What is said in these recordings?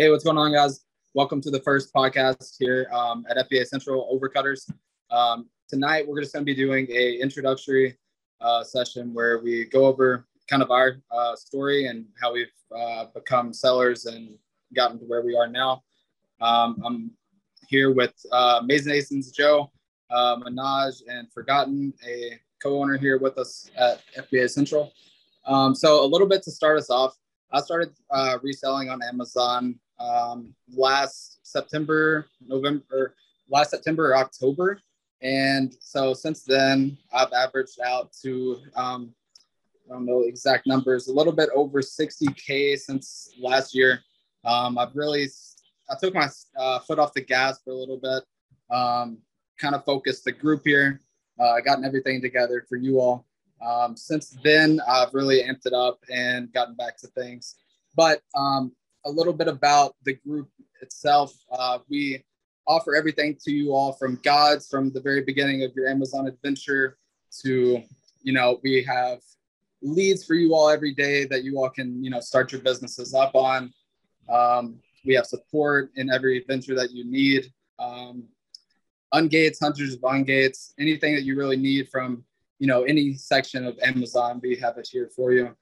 Hey, what's going on, guys? Welcome to the first podcast here um, at FBA Central Overcutters. Um, tonight, we're just going to be doing a introductory uh, session where we go over kind of our uh, story and how we've uh, become sellers and gotten to where we are now. Um, I'm here with uh, Mason Asons, Joe, uh, Minhaj, and Forgotten, a co-owner here with us at FBA Central. Um, so a little bit to start us off. I started uh, reselling on Amazon um, last September, November, last September or October. And so since then, I've averaged out to, um, I don't know exact numbers, a little bit over 60K since last year. Um, I've really, I took my uh, foot off the gas for a little bit, um, kind of focused the group here, uh, gotten everything together for you all. Um, since then, I've really amped it up and gotten back to things. But um, a little bit about the group itself. Uh, we offer everything to you all from guides from the very beginning of your Amazon adventure to, you know, we have leads for you all every day that you all can, you know, start your businesses up on. Um, we have support in every venture that you need. Um, ungates, hunters of ungates, anything that you really need from, you know, any section of Amazon, we have it here for you.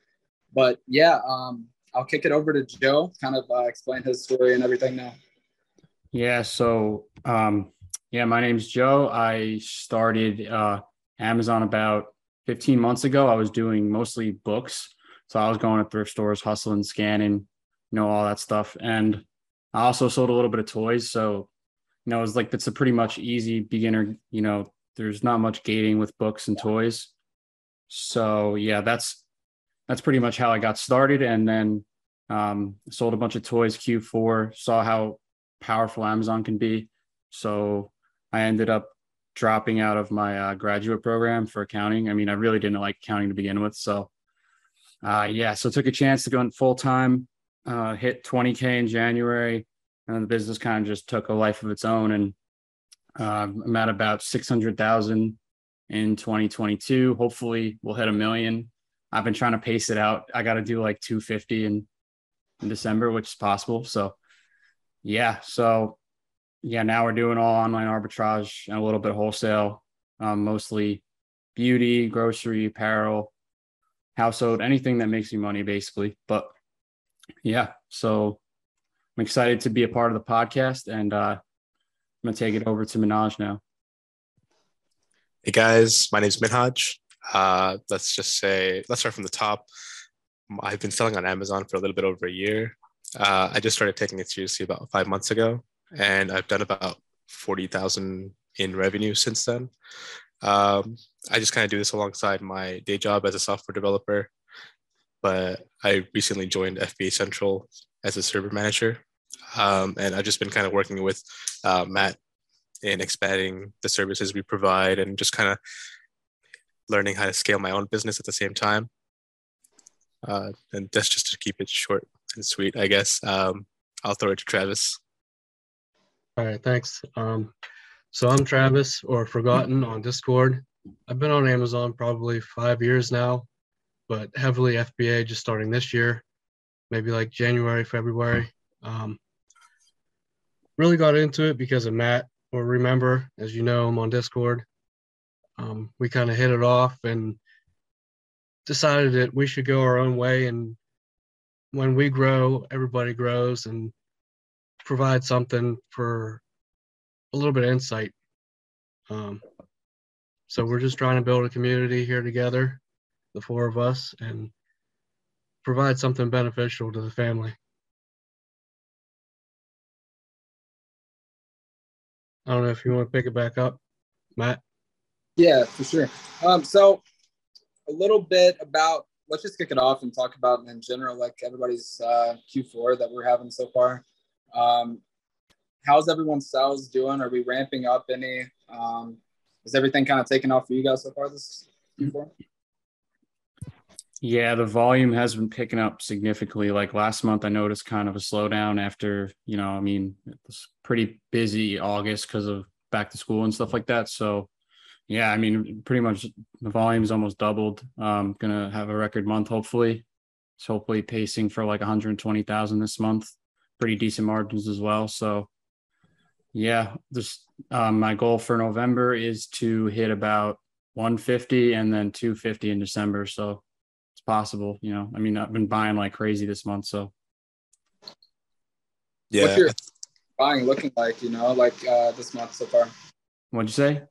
But yeah, um, I'll kick it over to Joe, kind of uh, explain his story and everything now. Yeah. So, um, yeah, my name's Joe. I started uh, Amazon about 15 months ago. I was doing mostly books. So I was going to thrift stores, hustling, scanning, you know, all that stuff. And I also sold a little bit of toys. So, you know, it's like it's a pretty much easy beginner, you know, there's not much gating with books and toys. So yeah, that's that's pretty much how I got started. And then um, sold a bunch of toys Q4, saw how powerful Amazon can be. So I ended up dropping out of my uh, graduate program for accounting. I mean, I really didn't like accounting to begin with. So uh, yeah, so took a chance to go in full time, uh, hit 20K in January, and the business kind of just took a life of its own. And uh, I'm at about 600,000 in 2022. Hopefully we'll hit a million I've been trying to pace it out. I got to do like 250 in, in December, which is possible. So, yeah. So, yeah, now we're doing all online arbitrage and a little bit wholesale, um, mostly beauty, grocery, apparel, household, anything that makes you money, basically. But yeah, so I'm excited to be a part of the podcast and uh, I'm going to take it over to Minhaj now. Hey guys, my name is Minhaj. Uh, let's just say, let's start from the top. I've been selling on Amazon for a little bit over a year. Uh, I just started taking it seriously about five months ago, and I've done about 40,000 in revenue since then. Um, I just kind of do this alongside my day job as a software developer, but I recently joined FBA Central as a server manager. Um, and I've just been kind of working with uh, Matt in expanding the services we provide and just kind of learning how to scale my own business at the same time. Uh, and that's just to keep it short and sweet, I guess. Um, I'll throw it to Travis. All right, thanks. Um, so I'm Travis, or Forgotten on Discord. I've been on Amazon probably five years now, but heavily FBA just starting this year, maybe like January, February. Um, really got into it because of Matt, or remember, as you know, I'm on Discord um, we kind of hit it off and decided that we should go our own way. And when we grow, everybody grows and provide something for a little bit of insight. Um, so we're just trying to build a community here together, the four of us, and provide something beneficial to the family. I don't know if you want to pick it back up, Matt. Yeah, for sure. Um, so a little bit about let's just kick it off and talk about in general, like everybody's uh, Q4 that we're having so far. Um, how's everyone's sales doing? Are we ramping up any? Um, is everything kind of taking off for you guys so far this Q4? Yeah, the volume has been picking up significantly. Like last month, I noticed kind of a slowdown after, you know, I mean, it was pretty busy August because of back to school and stuff like that. So yeah, I mean, pretty much the volume's almost doubled. Um, gonna have a record month, hopefully. So hopefully pacing for like 120,000 this month. pretty decent margins as well. So yeah, this um, my goal for November is to hit about 150 and then 250 in December. So it's possible, you know. I mean, I've been buying like crazy this month, so Yeah. What's your buying looking like? You know, like uh, this month so far. what'd you say?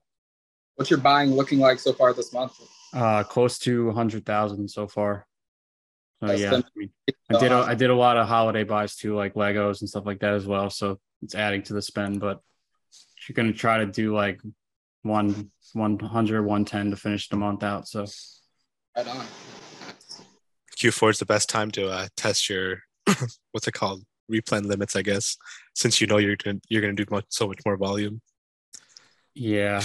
What's your buying looking like so far this month? Uh, close to 100,000 so far. So That's yeah, I, mean, I did a, I did a lot of holiday buys too, like Legos and stuff like that as well. So it's adding to the spend, but you're gonna try to do like one 100, 110 to finish the month out. So Right on. Q4 is the best time to uh, test your what's it called replen limits, I guess, since you know you're gonna, you're going to do much, so much more volume. yeah,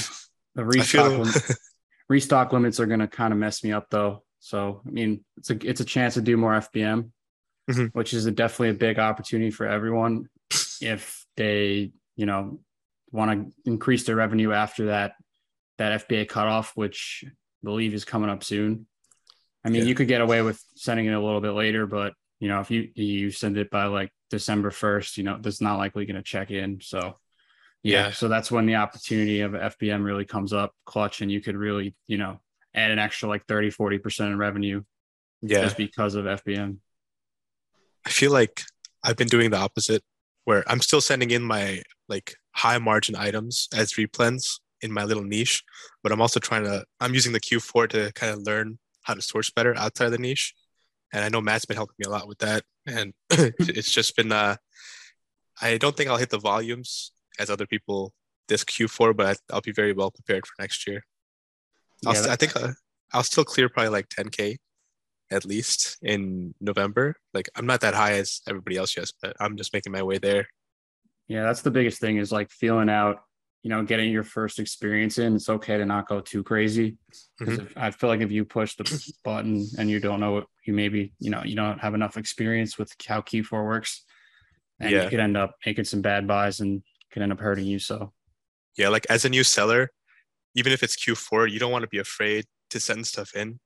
the restock feel lim- restock limits are gonna kind of mess me up though. So I mean, it's a it's a chance to do more FBM, Mhm. which is a, definitely a big opportunity for everyone if they you know want to increase their revenue after that that FBA cutoff, which I believe is coming up soon. I mean, Yeah. you could get away with sending it a little bit later, but you know, if you you send it by like December first, you know, that's not likely going to check in. So, yeah, so that's when the opportunity of FBM really comes up clutch, and you could really, you know, add an extra like 30, 40 percent in revenue yeah, just because of FBM. I feel like I've been doing the opposite, where I'm still sending in my like high margin items as replens in my little niche, but I'm also trying to I'm using the Q4 to kind of learn how to source better outside of the niche. And I know Matt's been helping me a lot with that. And it's just been uh I don't think I'll hit the volumes as other people this Q4, but I'll be very well prepared for next year. I'll, Yeah, st- I think uh, I'll still clear probably like 10k at least in November. Like I'm not that high as everybody else yet, but I'm just making my way there. Yeah, that's the biggest thing is like feeling out, you know, getting your first experience in. It's okay to not go too crazy. Because if I feel like if you push the button and you don't know what you maybe, you know, you don't have enough experience with how Q4 works, and Yeah. you could end up making some bad buys and could end up hurting you. So Yeah, like as a new seller, even if it's Q4, you don't want to be afraid to send stuff in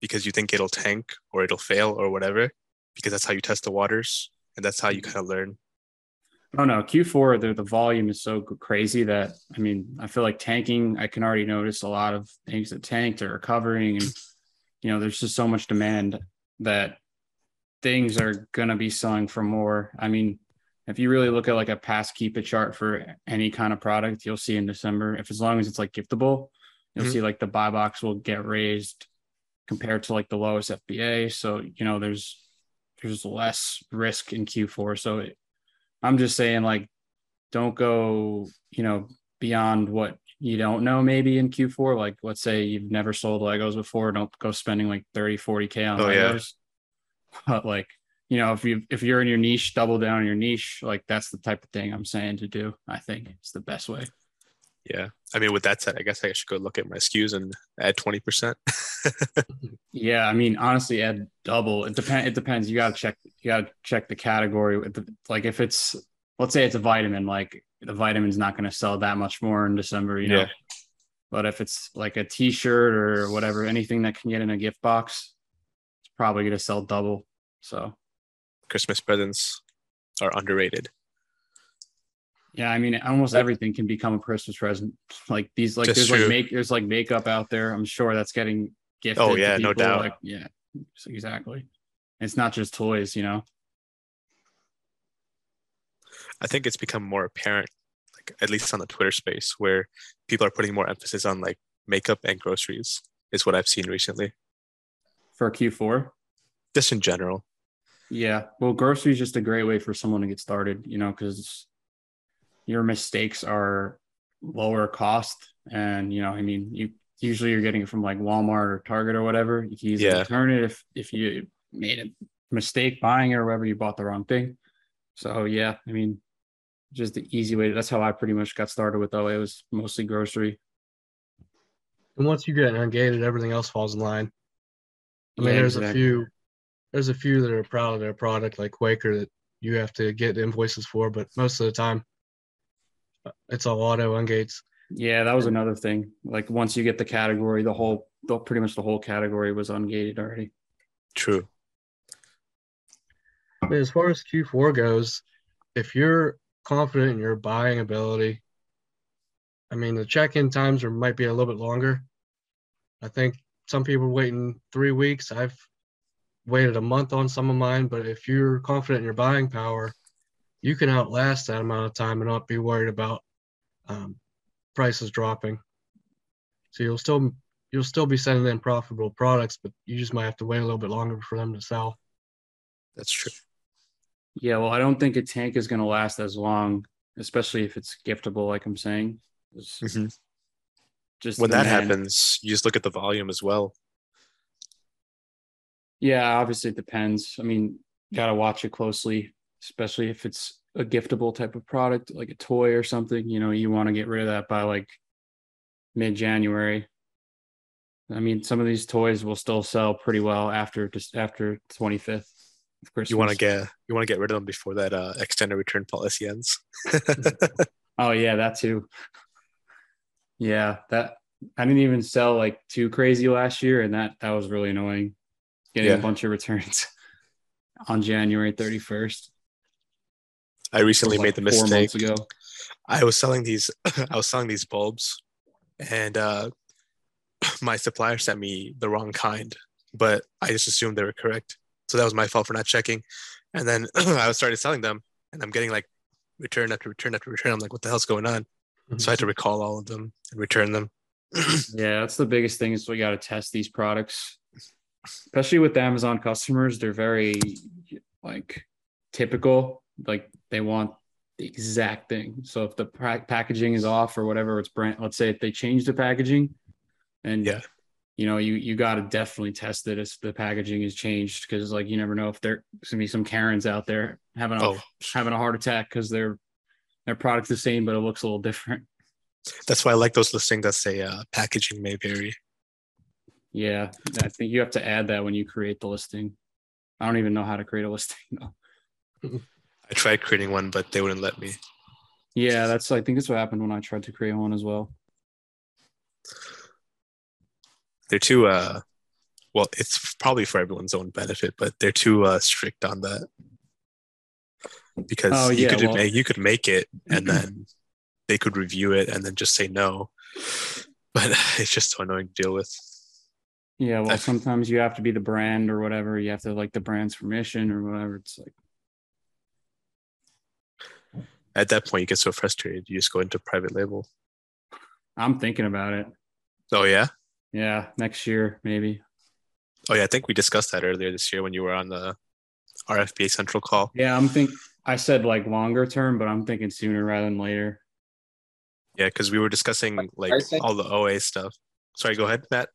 because you think it'll tank or it'll fail or whatever, because that's how you test the waters and that's how you mm-hmm. kind of learn. Oh no, Q4 the the volume is so crazy that I mean I feel like tanking. I can already notice a lot of things that tanked are recovering, and you know there's just so much demand that things are gonna be selling for more. I mean, if you really look at like a past Keepa chart for any kind of product, you'll see in December if as long as it's like giftable, you'll Mhm. see like the buy box will get raised compared to like the lowest FBA. So you know there's there's less risk in Q4. So it, I'm just saying, like, don't go, you know, beyond what you don't know maybe in Q4. Like, let's say you've never sold Legos before, don't go spending like 30, 40K on Oh, yeah. Legos. But like, you know, if you if you're in your niche, double down on your niche. Like that's the type of thing I'm saying to do. I think it's the best way. Yeah. I mean, with that said, I guess I should go look at my SKUs and add 20%. Yeah, I mean, honestly, add double. It depends. It depends. You gotta check. You gotta check the category. with the- Like if it's, let's say it's a vitamin, like the vitamin's not going to sell that much more in December, you know. Yeah. But if it's like a T-shirt or whatever, anything that can get in a gift box, it's probably going to sell double. So Christmas presents are underrated. yeah, I mean, almost everything can become a Christmas present. Like these, like That's there's true. like make there's like makeup out there. I'm sure that's getting gifted. Oh, yeah, no doubt. Like, yeah, exactly. It's not just toys, you know. I think it's become more apparent, like at least on the Twitter space, where people are putting more emphasis on like makeup and groceries, is what I've seen recently, For Q4, just in general. Yeah. Well, grocery is just a great way for someone to get started, you know, because your mistakes are lower cost. And, you know, I mean, you usually you're getting it from like Walmart or Target or whatever. You can easily Yeah. return it if, if you made a mistake buying it or whatever, you bought the wrong thing. So, yeah, I mean, just the easy way. That's how I pretty much got started with OA. It was mostly grocery. And once you get ungated, everything else falls in line. I mean, Yeah, there's a few, there's a few that are proud of their product, like Quaker, that you have to get invoices for, but most of the time, uh, it's all auto ungates. Yeah, that was another thing. Like once you get the category, the whole, the, pretty much the whole category was ungated already. True. I mean, as far as Q4 goes, if you're confident in your buying ability, I mean, the check-in times are might be a little bit longer. I think some people waiting three weeks. I've waited a month on some of mine, but if you're confident in your buying power, you can outlast that amount of time and not be worried about um, prices dropping. So you'll still you'll still be sending in profitable products, but you just might have to wait a little bit longer for them to sell. That's true. Yeah, well, I don't think a tank is going to last as long, especially if it's giftable, like I'm saying. Mhm. Just When that demand. happens, you just look at the volume as well. Yeah, obviously it depends. I mean, gotta watch it closely, especially if it's a giftable type of product, like a toy or something. You know, you want to get rid of that by like mid January. I mean, some of these toys will still sell pretty well after just after 25th of Christmas. You want to get you want to get rid of them before that uh, extended return policy ends. Oh yeah, that too. Yeah, that I didn't even sell like too crazy last year, and that that was really annoying. Getting Yeah. a bunch of returns on January 31st. I recently like made the four mistake. months ago. I was selling these I was selling these bulbs and uh my supplier sent me the wrong kind, but I just assumed they were correct. So that was my fault for not checking. And then I started selling them and I'm getting like return after return after return. I'm like, what the hell's going on? So I had to recall all of them and return them. Yeah, that's the biggest thing is we got to test these products, especially with the Amazon customers. They're very like typical, like they want the exact thing. So if the pra- packaging is off or whatever, it's brand. Let's say if they change the packaging, and Yeah. you know you you got to definitely test it if the packaging is changed because like you never know if there's gonna be some Karens out there having a Oh, having a heart attack because their their product's the same but it looks a little different. that's why I like those listings that say uh, packaging may vary. Yeah, I think you have to add that when you create the listing. I don't even know how to create a listing though. I tried creating one, but they wouldn't let me. Yeah, that's I think that's what happened when I tried to create one as well. They're too uh well, it's probably for everyone's own benefit, but they're too uh, strict on that. Because Oh, you yeah, could well- make you could make it and then they could review it and then just say no. But it's just so annoying to deal with. Yeah, well, I've- sometimes you have to be the brand or whatever. You have to like the brand's permission or whatever. It's like At that point, you get so frustrated, you just go into private label. I'm thinking about it. Oh yeah, Yeah, next year maybe. oh yeah. I think we discussed that earlier this year when you were on the our FBA Central call. Yeah, I'm think I said like longer term, but I'm thinking sooner rather than later. Yeah, because we were discussing like all the OA stuff. Sorry, go ahead, Matt.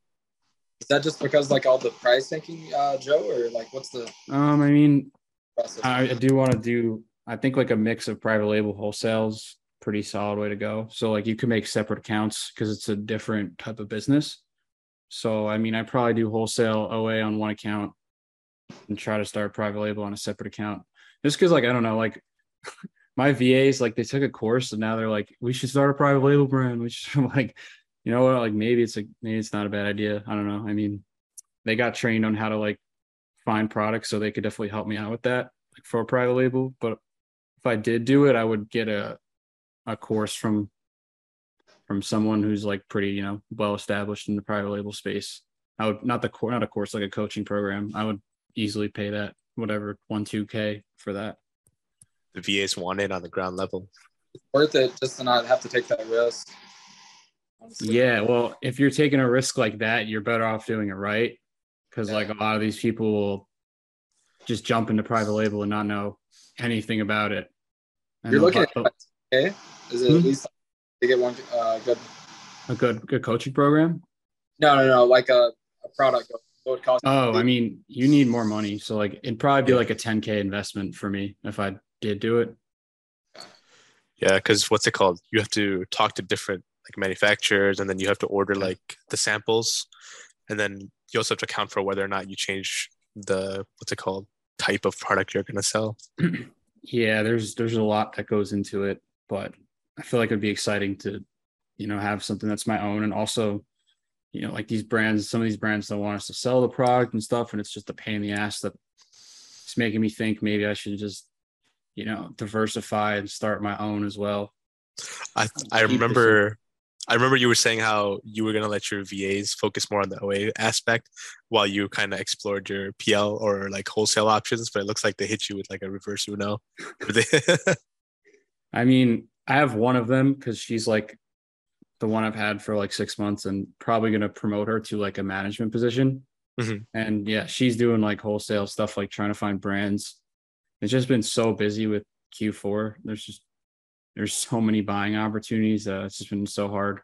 Is that just because like all the price thinking, uh, Joe, or like what's the Um, I mean, process? I, I do want to do. I think like a mix of private label wholesales, pretty solid way to go. So like you can make separate accounts because it's a different type of business. So I mean, I probably do wholesale OA on one account and try to start private label on a separate account. Just because like I don't know, like my VAs like they took a course and now they're like, we should start a private label brand. We should I'm like, you know what? Like maybe it's a maybe it's not a bad idea. I don't know. I mean, they got trained on how to like find products, so they could definitely help me out with that like for a private label. But if I did do it, I would get a a course from from someone who's like pretty, you know, well established in the private label space. I would not the course, not a course like a coaching program. I would easily pay that whatever one two k for that. The VAs want it on the ground level. worth it just to not have to take that risk. Honestly. Yeah, well, if you're taking a risk like that, you're better off doing it right. Because like a lot of these people will just jump into private label and not know anything about it. And You're they'll- looking at okay. Is it Hmm? at least they get one uh, good? a good good coaching program. No, no, no. Like a, a product. Would cost? Oh, I mean, you need more money. So like it'd probably be like a 10k investment for me if I did do it. Yeah, because what's it called? You have to talk to different like manufacturers, and then you have to order like the samples, and then you also have to account for whether or not you change the what's it called type of product you're gonna sell. Yeah, there's there's a lot that goes into it, but I feel like it'd be exciting to, you know, have something that's my own and also, you know, like these brands, some of these brands don't want us to sell the product and stuff, and it's just a pain in the ass that it's making me think maybe I should just, you know, diversify and start my own as well. I I remember I remember you were saying how you were gonna let your VAs focus more on the OA aspect while you kind of explored your PL or like wholesale options, but it looks like they hit you with like a reverse Uno. I mean, I have one of them because she's like the one I've had for like six months and probably going to promote her to like a management position. Mhm. And yeah, she's doing like wholesale stuff, like trying to find brands. It's just been so busy with Q4. There's just, there's so many buying opportunities that it's just been so hard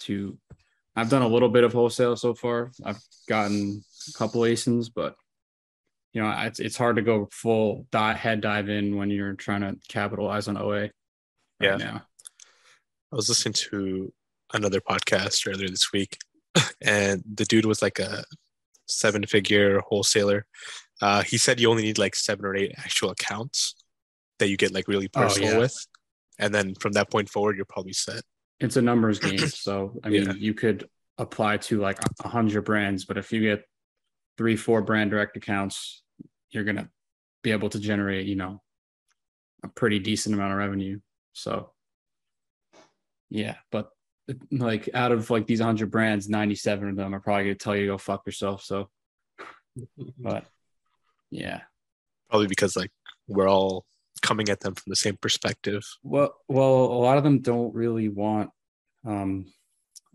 to. I've done a little bit of wholesale so far. I've gotten a couple ASINs, but you know, it's it's hard to go full di- head dive in when you're trying to capitalize on OA. Right Yeah. Now. I was listening to another podcast earlier this week, and the dude was like a seven figure wholesaler. Uh, he said you only need like seven or eight actual accounts that you get like really Oh, personal yeah. with. And then from that point forward, you're probably set. It's a numbers game. So I mean, Yeah. you could apply to like a hundred brands, but if you get three, four brand direct accounts, you're gonna be able to generate, you know, a pretty decent amount of revenue. So yeah, but like out of like these hundred brands, 97 of them are probably gonna tell you to go fuck yourself. So but yeah. Probably because like we're all coming at them from the same perspective. Well, well, a lot of them don't really want um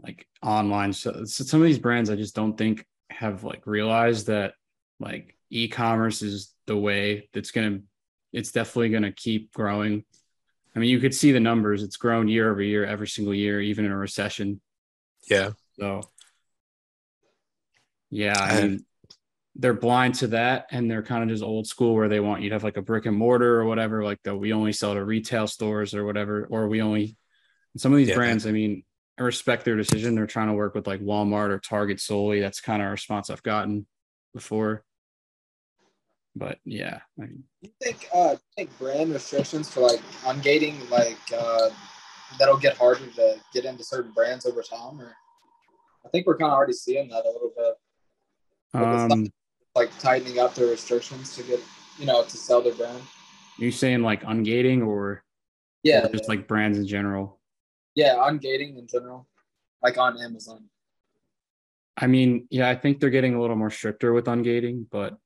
like online. So, so some of these brands I just don't think have like realized that like e-commerce is the way that's gonna it's definitely gonna keep growing. I mean, you could see the numbers. It's grown year over year, every single year, even in a recession. Yeah. So yeah, I And- mean they're blind to that and they're kind of just old school where they want you to have like a brick and mortar or whatever, like that we only sell to retail stores or whatever, or we only some of these Yeah. brands, I mean, I respect their decision. They're trying to work with like Walmart or Target solely. That's kind of a response I've gotten before. But yeah, I mean, you think uh think brand restrictions for like ungating like uh that'll get harder to get into certain brands over time or I think we're kind of already seeing that a little bit um, like tightening up their restrictions to get you know to sell their brand you saying like ungating or, yeah or just like brands in general? yeah ungating in general like on Amazon I mean, yeah, I think they're getting a little more stricter with ungating, but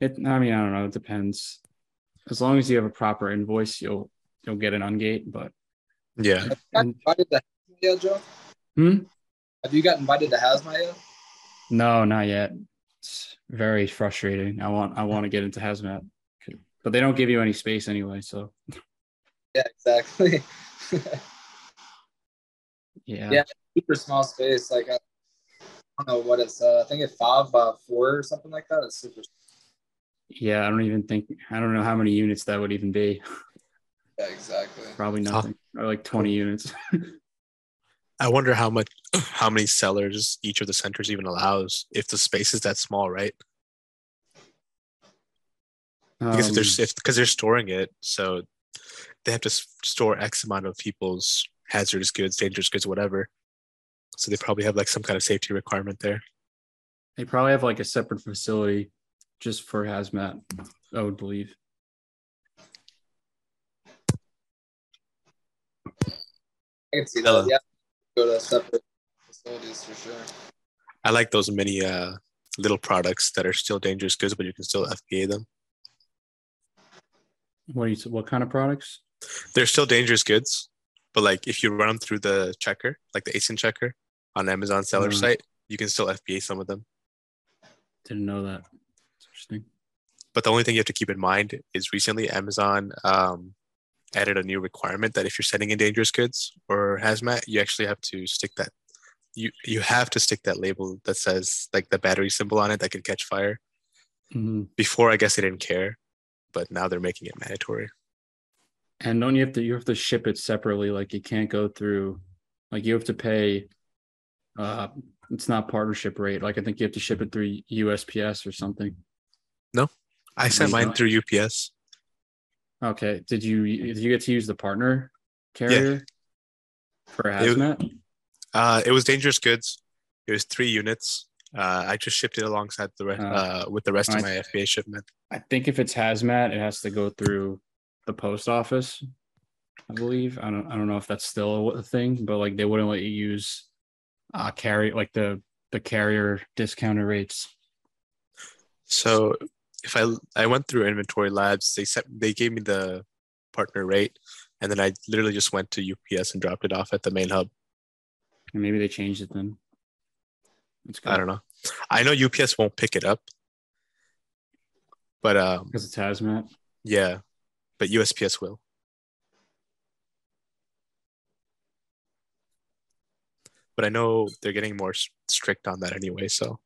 it I mean, I don't know, it depends. As long as you have a proper invoice, you'll you'll get an ungate, but Yeah. Have you got And- invited to Hazmat yet, Joe? Hmm? Have you got invited to Hazmat yet? no, not yet. It's very frustrating. I want I want to get into hazmat. But they don't give you any space anyway, so Yeah, exactly. yeah. Yeah. Super small space. Like I, I don't know what it's. Uh, I think it's five by four or something like that. It's super. Yeah, I don't even think I don't know how many units that would even be. Yeah, exactly. Probably nothing. Or like 20 units. I wonder how much, how many sellers each of the centers even allows if the space is that small, right? Because if Um, they're if because they're storing it, so they have to store X amount of people's hazardous goods, dangerous goods, whatever. So they probably have like some kind of safety requirement there. they probably have like a separate facility just for hazmat, I would believe. I can see Hello. that. Yeah, go to separate facilities for sure. I like those mini uh, little products that are still dangerous goods, but you can still FBA them. What do you what kind of products? They're still dangerous goods, but like if you run them through the checker, like the ASIN checker on Amazon seller Mhm. site, you can still FBA some of them. Didn't know that. It's interesting. But the only thing you have to keep in mind is recently Amazon um, added a new requirement that if you're sending in dangerous goods or hazmat, you actually have to stick that you you have to stick that label that says like the battery symbol on it that could catch fire. Mhm. Before, I guess they didn't care, but now they're making it mandatory. And don't you have to you have to ship it separately? Like you can't go through like you have to pay uh it's not partnership rate. Like I think you have to ship it through USPS or something. No, I sent mine through UPS. Okay. Did you did you get to use the partner carrier for It- hazmat? Uh, it was dangerous goods. It was three units. Uh, I just shipped it alongside the rest Uh, uh, with the rest of my FBA shipment. I think if it's hazmat, it has to go through the post office. I believe. I don't. I don't know if that's still a thing, but like they wouldn't let you use uh carry like the the carrier discounted rates. So if I I went through inventory labs, they set they gave me the partner rate, and then I literally just went to UPS and dropped it off at the main hub. And maybe they changed it then. I don't know. I know UPS won't pick it up, but um, because it's hazmat. yeah, but USPS will. But I know they're getting more strict on that anyway, so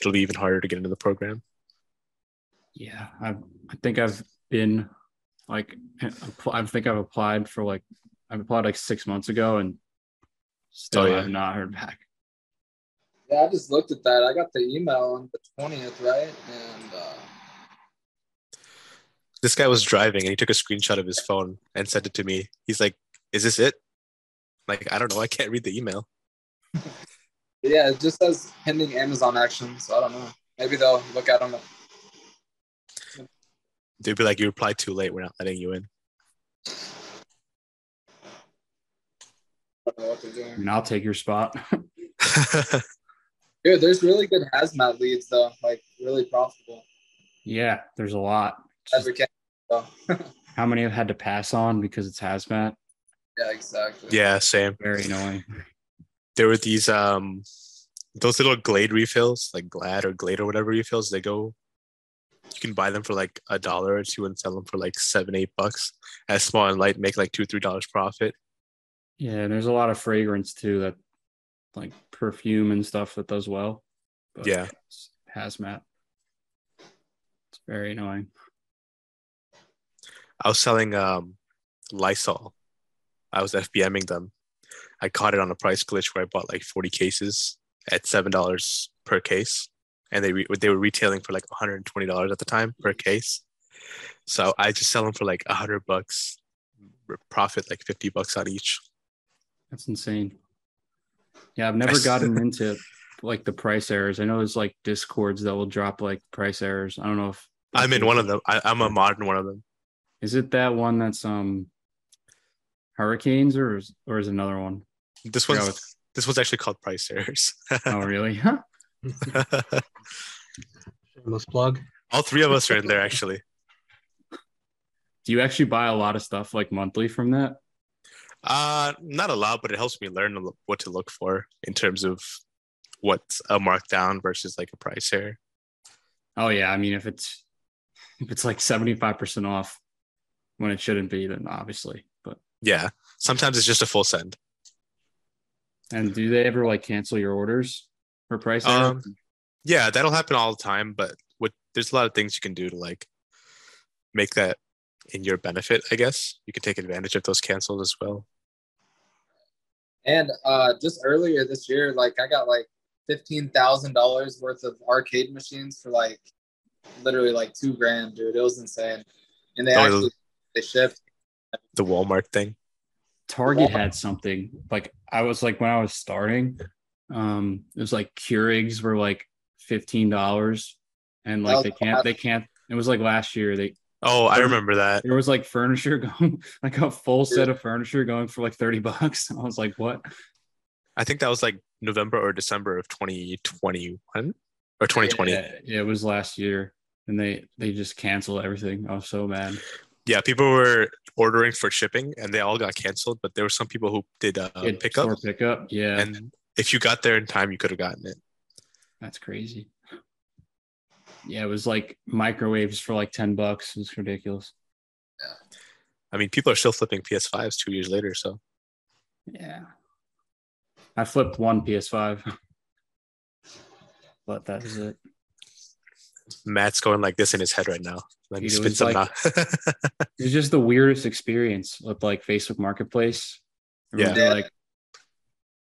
it'll be even harder to get into the program. Yeah, I I think I've been like I think I've applied for like I've applied like six months ago and still Oh, yeah. have not heard back. Yeah, I just looked at that. I got the email on the twentieth, right? And uh, This guy was driving and he took a screenshot of his phone and sent it to me. He's like, "Is this it?" Like, I don't know. I can't read the email. yeah, it just says pending Amazon action. So I don't know. Maybe they'll look at them. They'd be like, "You replied too late. We're not letting you in." I don't know what they're I doing. mean, I'll take your spot. Dude, there's really good hazmat leads though. Like really profitable. yeah, there's a lot. Just Every can. So. how many have had to pass on because it's hazmat? yeah, exactly. yeah, same. Very annoying. there were these um those little glade refills like glad or glade or whatever refills they go you can buy them for like a dollar or two and sell them for like seven eight bucks as small and light make like two three dollars profit Yeah, and there's a lot of fragrance too that like perfume and stuff that does well. But Yeah. hazmat. It's very annoying. i was selling um lysol i was fbming them i caught it on a price glitch where i bought like 40 cases at seven dollars per case and they re- they were retailing for like 120 dollars at the time per case so i just sell them for like 100 bucks profit like 50 bucks on each That's insane. Yeah, I've never gotten into like the price errors. I know there's like discords that will drop like price errors. I don't know if I'm in one of them. I, I'm a mod in one of them. Is it that one that's um hurricanes or is, or is another one? This one's this one's actually called price errors. Oh, really? Huh? Shameless plug. All three of us are in there actually. Do you actually buy a lot of stuff like monthly from that? Uh, not a lot, but it helps me learn what to look for in terms of what's a markdown versus like a price error. Oh yeah, I mean if it's if it's like 75% off when it shouldn't be, then obviously. But Yeah, sometimes it's just a full send. and do they ever like cancel your orders for price? Um, Yeah, that'll happen all the time, but what there's a lot of things you can do to like make that in your benefit. I guess you can take advantage of those cancels as well. And uh, just earlier this year, like I got like fifteen thousand dollars worth of arcade machines for like literally like two grand, dude. It was insane. And they Oh, actually they shipped. The Walmart thing. Target had something like I was like when I was starting, um, it was like Keurigs were like fifteen dollars, and like they can't they can't. It was like last year they Oh, I remember that. there was like furniture going like a full set of furniture going for like thirty bucks. I was like, what? I think that was like November or December of 2021 or 2020. Yeah, yeah, it was last year, and they they just canceled everything. I was so mad. Yeah, people were ordering for shipping and they all got canceled, but there were some people who did uh, It- pickup. store pickup. Yeah, And if you got there in time, you could have gotten it. that's crazy. Yeah, it was like microwaves for like ten bucks. It was ridiculous. Yeah. I mean, people are still flipping PS5s two years later. So Yeah. I flipped one PS5. but that is it. Matt's going like this in his head right now. Let me Dude, spit some like- It was just the weirdest experience with like Facebook Marketplace. I remember, Yeah. Like,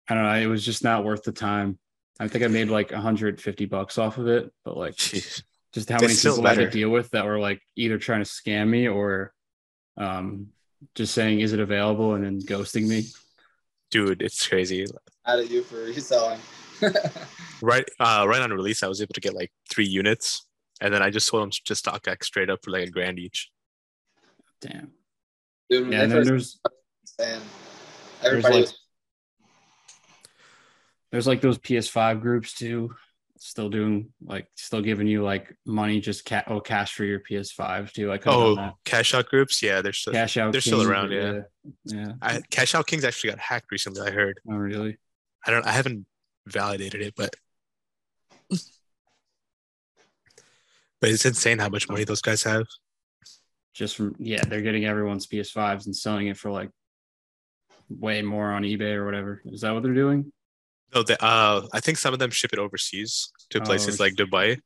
I don't know. It was just not worth the time. I think I made like 150 bucks off of it, but like Jeez. just how That's many people I had to deal with that were like either trying to scam me or um, just saying, is it available? And then ghosting me. Dude, it's crazy. Out of you for reselling. right uh right on release i was able to get like three units and then i just sold them just StockX straight up for like a grand each Damn. Dude, Yeah, and then first there's and everybody like- was there's like those PS5 groups too, still doing like still giving you like money just ca- oh cash for your PS5 too. Could oh cash out groups yeah they're still cash out. they're still around, yeah. yeah. Yeah. I, cash out kings actually got hacked recently i heard Oh really? i don't i haven't validated it but but it's insane how much money those guys have Just from yeah, they're getting everyone's PS5s and selling it for like way more on eBay or whatever. Is that what they're doing? No they, uh i think some of them ship it overseas to Oh, places like dubai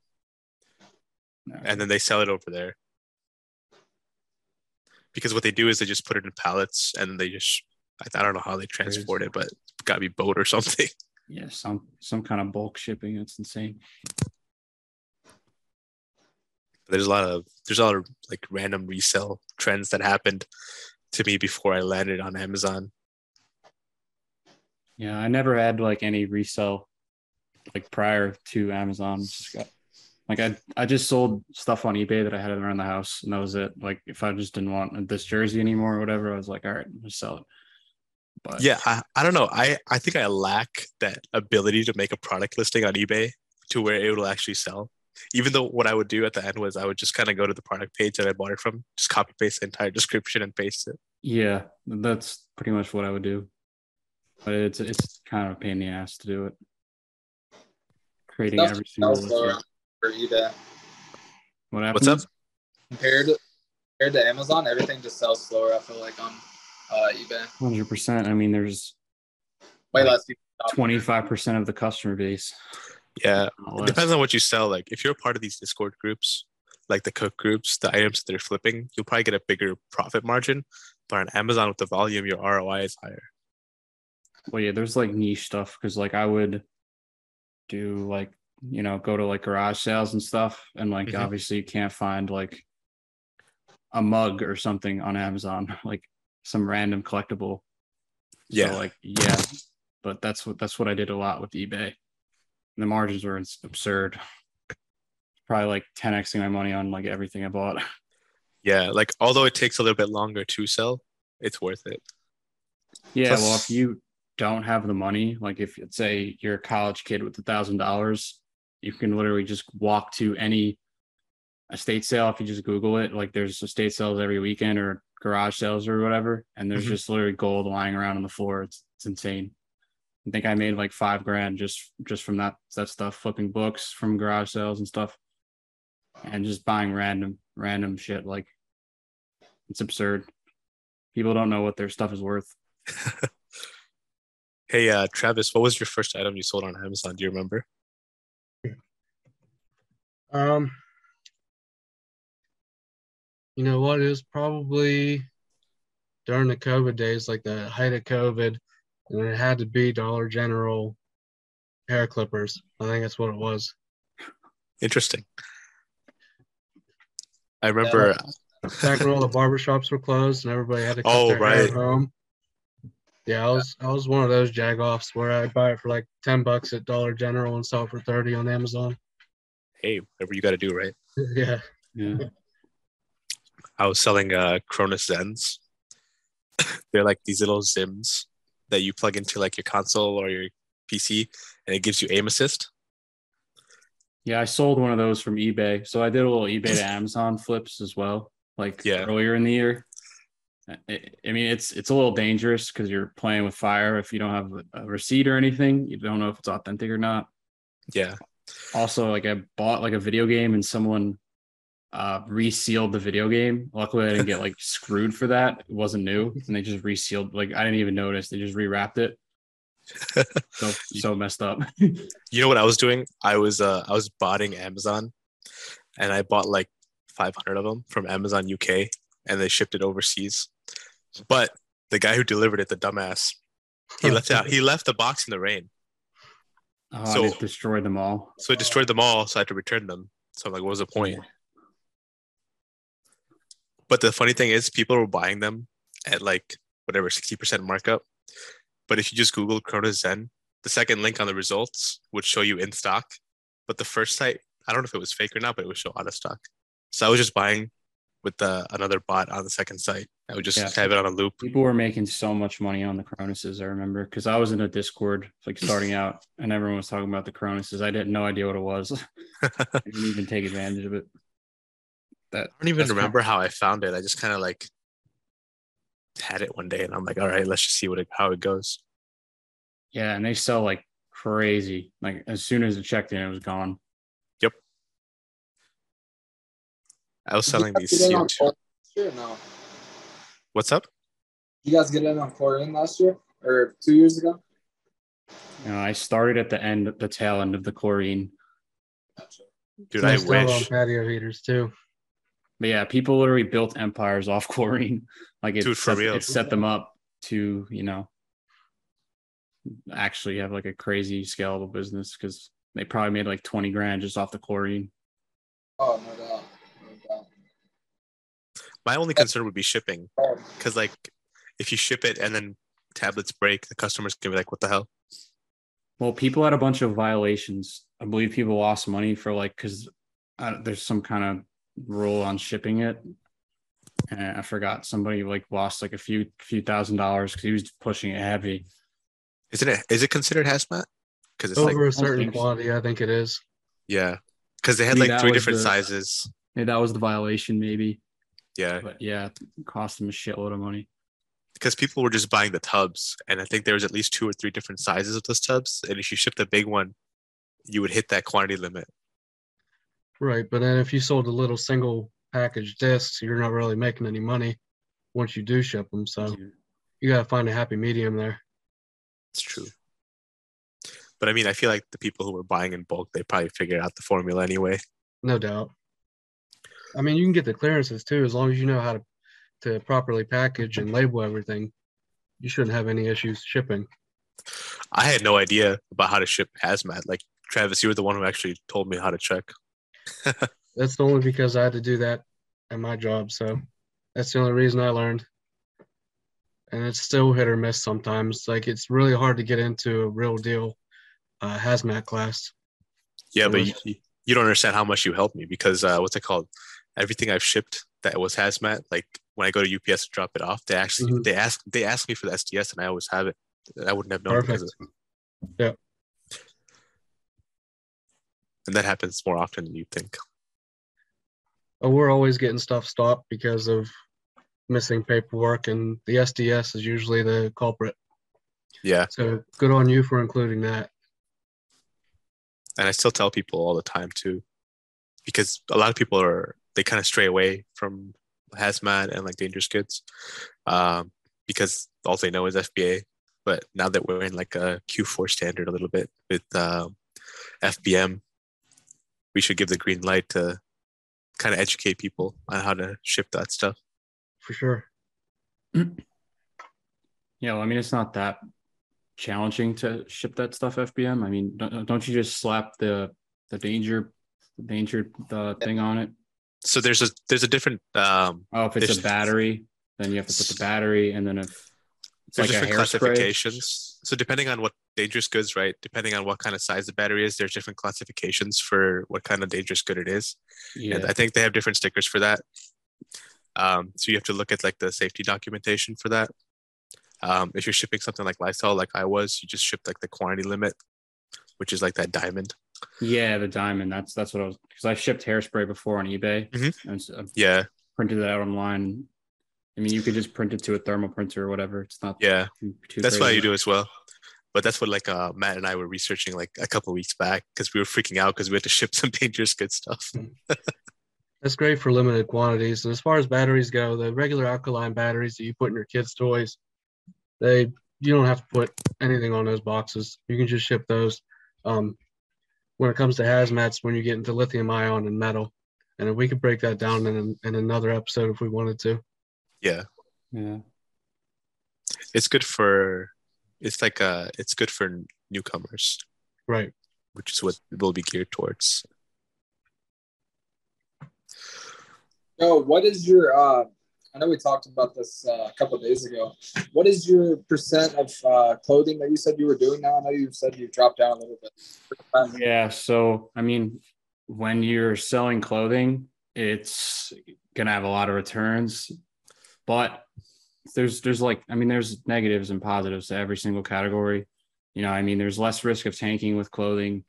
No. and then they sell it over there because what they do is they just put it in pallets and they just I, I don't know how they transport it but it's got to be boat or something yeah, some some kind of bulk shipping. It's insane. there's a lot of there's a lot of like random resale trends that happened to me before I landed on Amazon. Yeah, I never had like any resell like prior to Amazon. Just got like I I just sold stuff on eBay that I had around the house and that was it. Like if I just didn't want this jersey anymore or whatever, I was like, all right, just sell it. But Yeah, I, I don't know. I, I think I lack that ability to make a product listing on eBay to where it will actually sell. Even though what I would do at the end was I would just kind of go to the product page that I bought it from, just copy paste the entire description and paste it. yeah, that's pretty much what I would do. But it's it's kind of a pain in the ass to do it. Creating Stuff every single sells slower listing. for. What happens? What's up? Compared compared to Amazon, everything just sells slower. I feel like on uh, eBay, Hundred percent. I mean, there's way Like, less people. twenty five percent of the customer base. Yeah, it depends on what you sell. Like if you're a part of these Discord groups, like the cook groups, the items that they're flipping, you'll probably get a bigger profit margin. But on Amazon with the volume, your ROI is higher. Well yeah there's like niche stuff because like i would do like you know go to like garage sales and stuff and like Mhm. obviously you can't find like a mug or something on amazon like some random collectible Yeah. so like yeah but that's what that's what i did a lot with ebay and the margins were absurd probably like 10xing my money on like everything i bought Yeah, like although it takes a little bit longer to sell, it's worth it. Yeah, Plus- well, if you don't have the money, like if let's say you're a college kid with a thousand dollars, you can literally just walk to any estate sale. If you just Google it, like there's estate sales every weekend or garage sales or whatever, and there's Mhm. just literally gold lying around on the floor. It's it's insane. I think I made like five grand just just from that that stuff, flipping books from garage sales and stuff, and just buying random random shit. Like it's absurd. People don't know what their stuff is worth. Hey, uh, Travis, what was your first item you sold on Amazon? Do you remember? Um, you know what? It was probably during the COVID days, like the height of COVID, and it had to be Dollar General hair clippers. I think that's what it was. Interesting. I remember. Back when all the barbershops were closed and everybody had to cut Oh, their hair at home. Yeah, I was I was one of those jagoffs where I'd buy it for like ten bucks at Dollar General and sell it for thirty on Amazon. hey, whatever you got to do, right? yeah. Yeah. I was selling uh Cronus Zens. They're like these little Zims that you plug into like your console or your PC, and it gives you aim assist. Yeah, I sold one of those from eBay. So I did a little eBay to Amazon flips as well, like Yeah. earlier in the year. I, mean, it's it's a little dangerous because you're playing with fire. If you don't have a- a receipt or anything, you don't know if it's authentic or not. Yeah, Also, like I bought like a video game and someone uh resealed the video game. Luckily, I didn't get like screwed for that. It wasn't new, and they just resealed. Like I didn't even notice. They just rewrapped it. So so messed up. you know what I was doing? I was uh I was botting Amazon, and I bought like 500 of them from Amazon UK, and they shipped it overseas. But the guy who delivered it, the dumbass, he left out. He left the box in the rain, Oh, So- I just destroyed them all. so it destroyed them all. So I had to return them. So I'm like, what was the point? But the funny thing is, people were buying them at like whatever 60% markup. But if you just Google Cronus Zen, the second link on the results would show you in stock, but the first site, I don't know if it was fake or not, but it would show out of stock. So I was just buying with the another bot on the second site. I would just Yeah. have it on a loop. People were making so much money on the Cronuses. I remember because I was in a Discord like starting out, and everyone was talking about the Cronuses. I had no idea what it was. I didn't even take advantage of it. That I don't even remember how I found it. I just kind of like had it one day, and I'm like, all right, let's just see what it, how it goes. Yeah, and they sell like crazy. Like as soon as it checked in, it was gone. I was Did selling these guys get in on CO2. chlorine last year no? What's up? Did you guys get in on chlorine last year or two years ago? You know, I started at the end, the tail end of the chlorine. Dude, I I still on wish. patio heaters too. But yeah, people literally built empires off chlorine. Like it, Dude, for set, real. it set them up to, you know, actually have like a crazy scalable business because they probably made like 20 grand just off the chlorine. Oh, no doubt. No doubt. My only concern would be shipping, because like if you ship it and then tablets break, the customers can be like, "What the hell?" Well, people had a bunch of violations. I believe people lost money for like because uh, there's some kind of rule on shipping it, and I forgot somebody like lost like a few few thousand dollars because he was pushing it heavy. Isn't it? Is it considered hazmat? Because it's like Over a certain think so. quantity, I think it is. yeah, because they had Maybe like three different the- sizes. Maybe that was the violation, maybe. Yeah, But yeah, it cost them a shitload of money. because people were just buying the tubs, and I think there was at least two or three different sizes of those tubs. And if you shipped a big one, you would hit that quantity limit. Right. But then if you sold a little single package discs, you're not really making any money once you do ship them. So you got to find a happy medium there. It's true. But I mean, I feel like the people who were buying in bulk, they probably figured out the formula anyway. No doubt. I mean, you can get the clearances too, as long as you know how to, to properly package and label everything. You shouldn't have any issues shipping. I had no idea about how to ship hazmat. Like Travis, you were the one who actually told me how to check. That's only because I had to do that at my job. So that's the only reason I learned. And it's still hit or miss sometimes. Like it's really hard to get into a real deal uh, hazmat class. Yeah, but you, you don't understand how much you helped me because uh, what's it called? Everything I've shipped that was hazmat, like when I go to UPS to drop it off, they actually Mhm. they ask they ask me for the SDS, and I always have it. I wouldn't have known because Perfect. Yeah. and that happens more often than you think. Oh, we're always getting stuff stopped because of missing paperwork, and the SDS is usually the culprit. Yeah, So good on you for including that. and I still tell people all the time too, because a lot of people are they kind of stray away from hazmat and like dangerous goods, um, because all they know is FBA. But now that we're in like a Q4 standard a little bit with um, FBM, we should give the green light to kind of educate people on how to ship that stuff. For sure. Yeah, well, I mean, it's not that challenging to ship that stuff FBM. I mean, don't, don't you just slap the the danger danger the thing on it? So there's a there's a different um, Oh, if it's a battery, then you have to put the battery, and then if there's like different classifications. So depending on what dangerous goods, right? Depending on what kind of size the battery is, there's different classifications for what kind of dangerous good it is. yeah, And I think they have different stickers for that. Um, so you have to look at like the safety documentation for that. Um, if you're shipping something like Lysol, like I was, you just ship like the quantity limit, which is like that diamond. Yeah, the diamond. That's that's what I was because I shipped hairspray before on eBay Mhm. and so Yeah, printed it out online. I mean, you could just print it to a thermal printer or whatever. It's not yeah. too, too That's what crazy. you do as well. But that's what like uh, Matt and I were researching like a couple weeks back because we were freaking out because we had to ship some dangerous good stuff. That's great for limited quantities. And as far as batteries go, the regular alkaline batteries that you put in your kids' toys, they you don't have to put anything on those boxes. You can just ship those. Um, when it comes to hazmats, when you get into lithium ion and metal, and we could break that down in, in another episode if we wanted to. Yeah, Yeah. it's good for it's like uh it's good for newcomers, Right. which is what it will be geared towards. Yo, what is your uh I know we talked about this uh, a couple days ago. What is your percent of uh, clothing that you said you were doing now? I know you said you dropped down a little bit. Yeah. So, I mean, when you're selling clothing, it's going to have a lot of returns, but there's, there's like, I mean, there's negatives and positives to every single category. You know, I mean, there's less risk of tanking with clothing.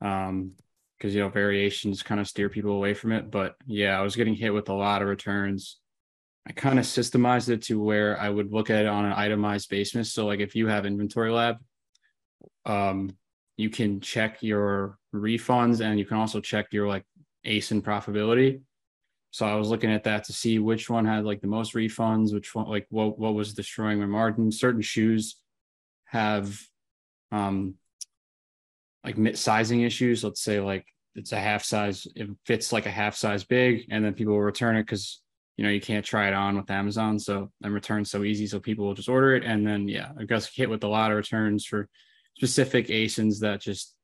Um, because you know variations kind of steer people away from it. But yeah, I was getting hit with a lot of returns I kind of systemized it to where I would look at it on an itemized basis. So like if you have InventoryLab, um, you can check your refunds and you can also check your like ASIN profitability. So I was looking at that to see which one had like the most refunds, which one like what what was destroying my margin. Certain shoes have um like sizing issues. Let's say like it's a half size, it fits like a half size big, and then people will return it because you know you can't try it on with Amazon, so and returns so easy, so people will just order it, and then yeah, I guess hit with a lot of returns for specific ASINs that just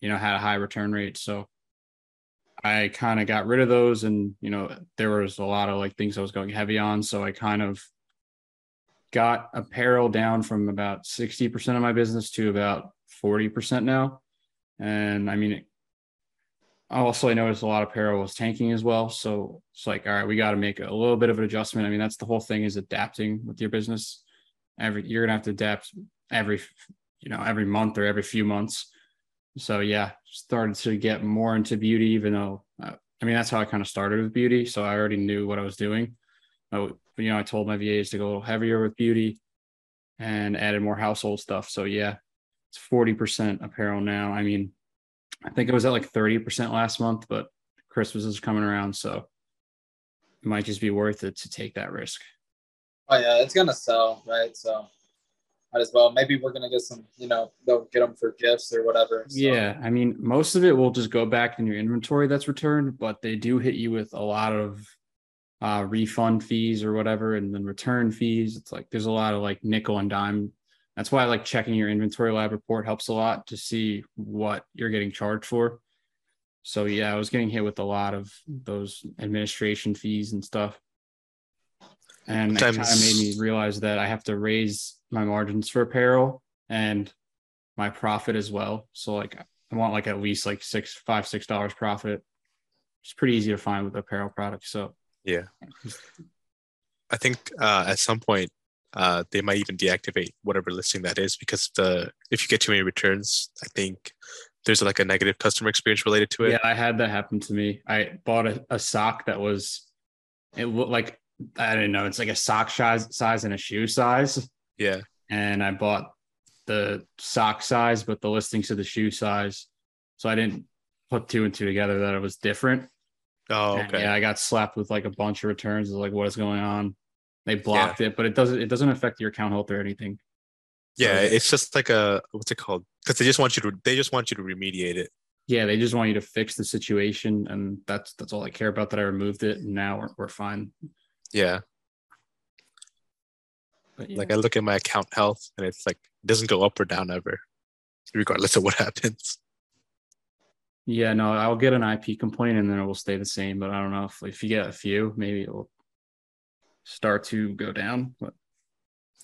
you know had a high return rate. So I kind of got rid of those, and you know there was a lot of like things I was going heavy on, so I kind of got apparel down from about 60% of my business to about 40% now. And I mean, also I noticed a lot of apparel was tanking as well. So it's like, all right, we got to make a little bit of an adjustment. I mean, that's the whole thing is adapting with your business. Every you're gonna have to adapt every you know every month or every few months. So yeah, started to get more into beauty, even though uh, I mean that's how I kind of started with beauty. So I already knew what I was doing. Uh, you know, I told my VAs to go a little heavier with beauty and added more household stuff. So yeah, it's forty percent apparel now. I mean, I think it was at like 30% last month, but Christmas is coming around. So it might just be worth it to take that risk. Oh, yeah, it's going to sell, right? So might as well. Maybe we're going to get some, you know, they'll get them for gifts or whatever. So. Yeah. I mean, most of it will just go back in your inventory that's returned, but they do hit you with a lot of uh, refund fees or whatever, and then return fees. It's like there's a lot of like nickel and dime that's why I like checking your InventoryLab report helps a lot to see what you're getting charged for. So yeah, I was getting hit with a lot of those administration fees and stuff. And Sometimes... it kind of made me realize that I have to raise my margins for apparel and my profit as well. So like I want like at least like six, five, six dollars profit. It's pretty easy to find with apparel products. So yeah. I think uh, at some point uh, they might even deactivate whatever listing that is because the if you get too many returns, I think there's like a negative customer experience related to it. Yeah, I had that happen to me. I bought a, a sock that was it looked like I don't know, it's like a sock size size and a shoe size. Yeah. And I bought the sock size, but the listings to the shoe size. So I didn't put two and two together that it was different. Oh, okay. And yeah, I got slapped with like a bunch of returns. Like, what is going on? They blocked yeah. it, but it doesn't it doesn't affect your account health or anything. Yeah, so, it's just like a what's it called? Because they just want you to they just want you to remediate it. Yeah, they just want you to fix the situation, and that's that's all I care about. That I removed it, and now we're we're fine. Yeah. yeah. Like I look at my account health, and it's like it doesn't go up or down ever, regardless of what happens. Yeah, no, I'll get an IP complaint and then it will stay the same. But I don't know if if you get a few, maybe it will start to go down. But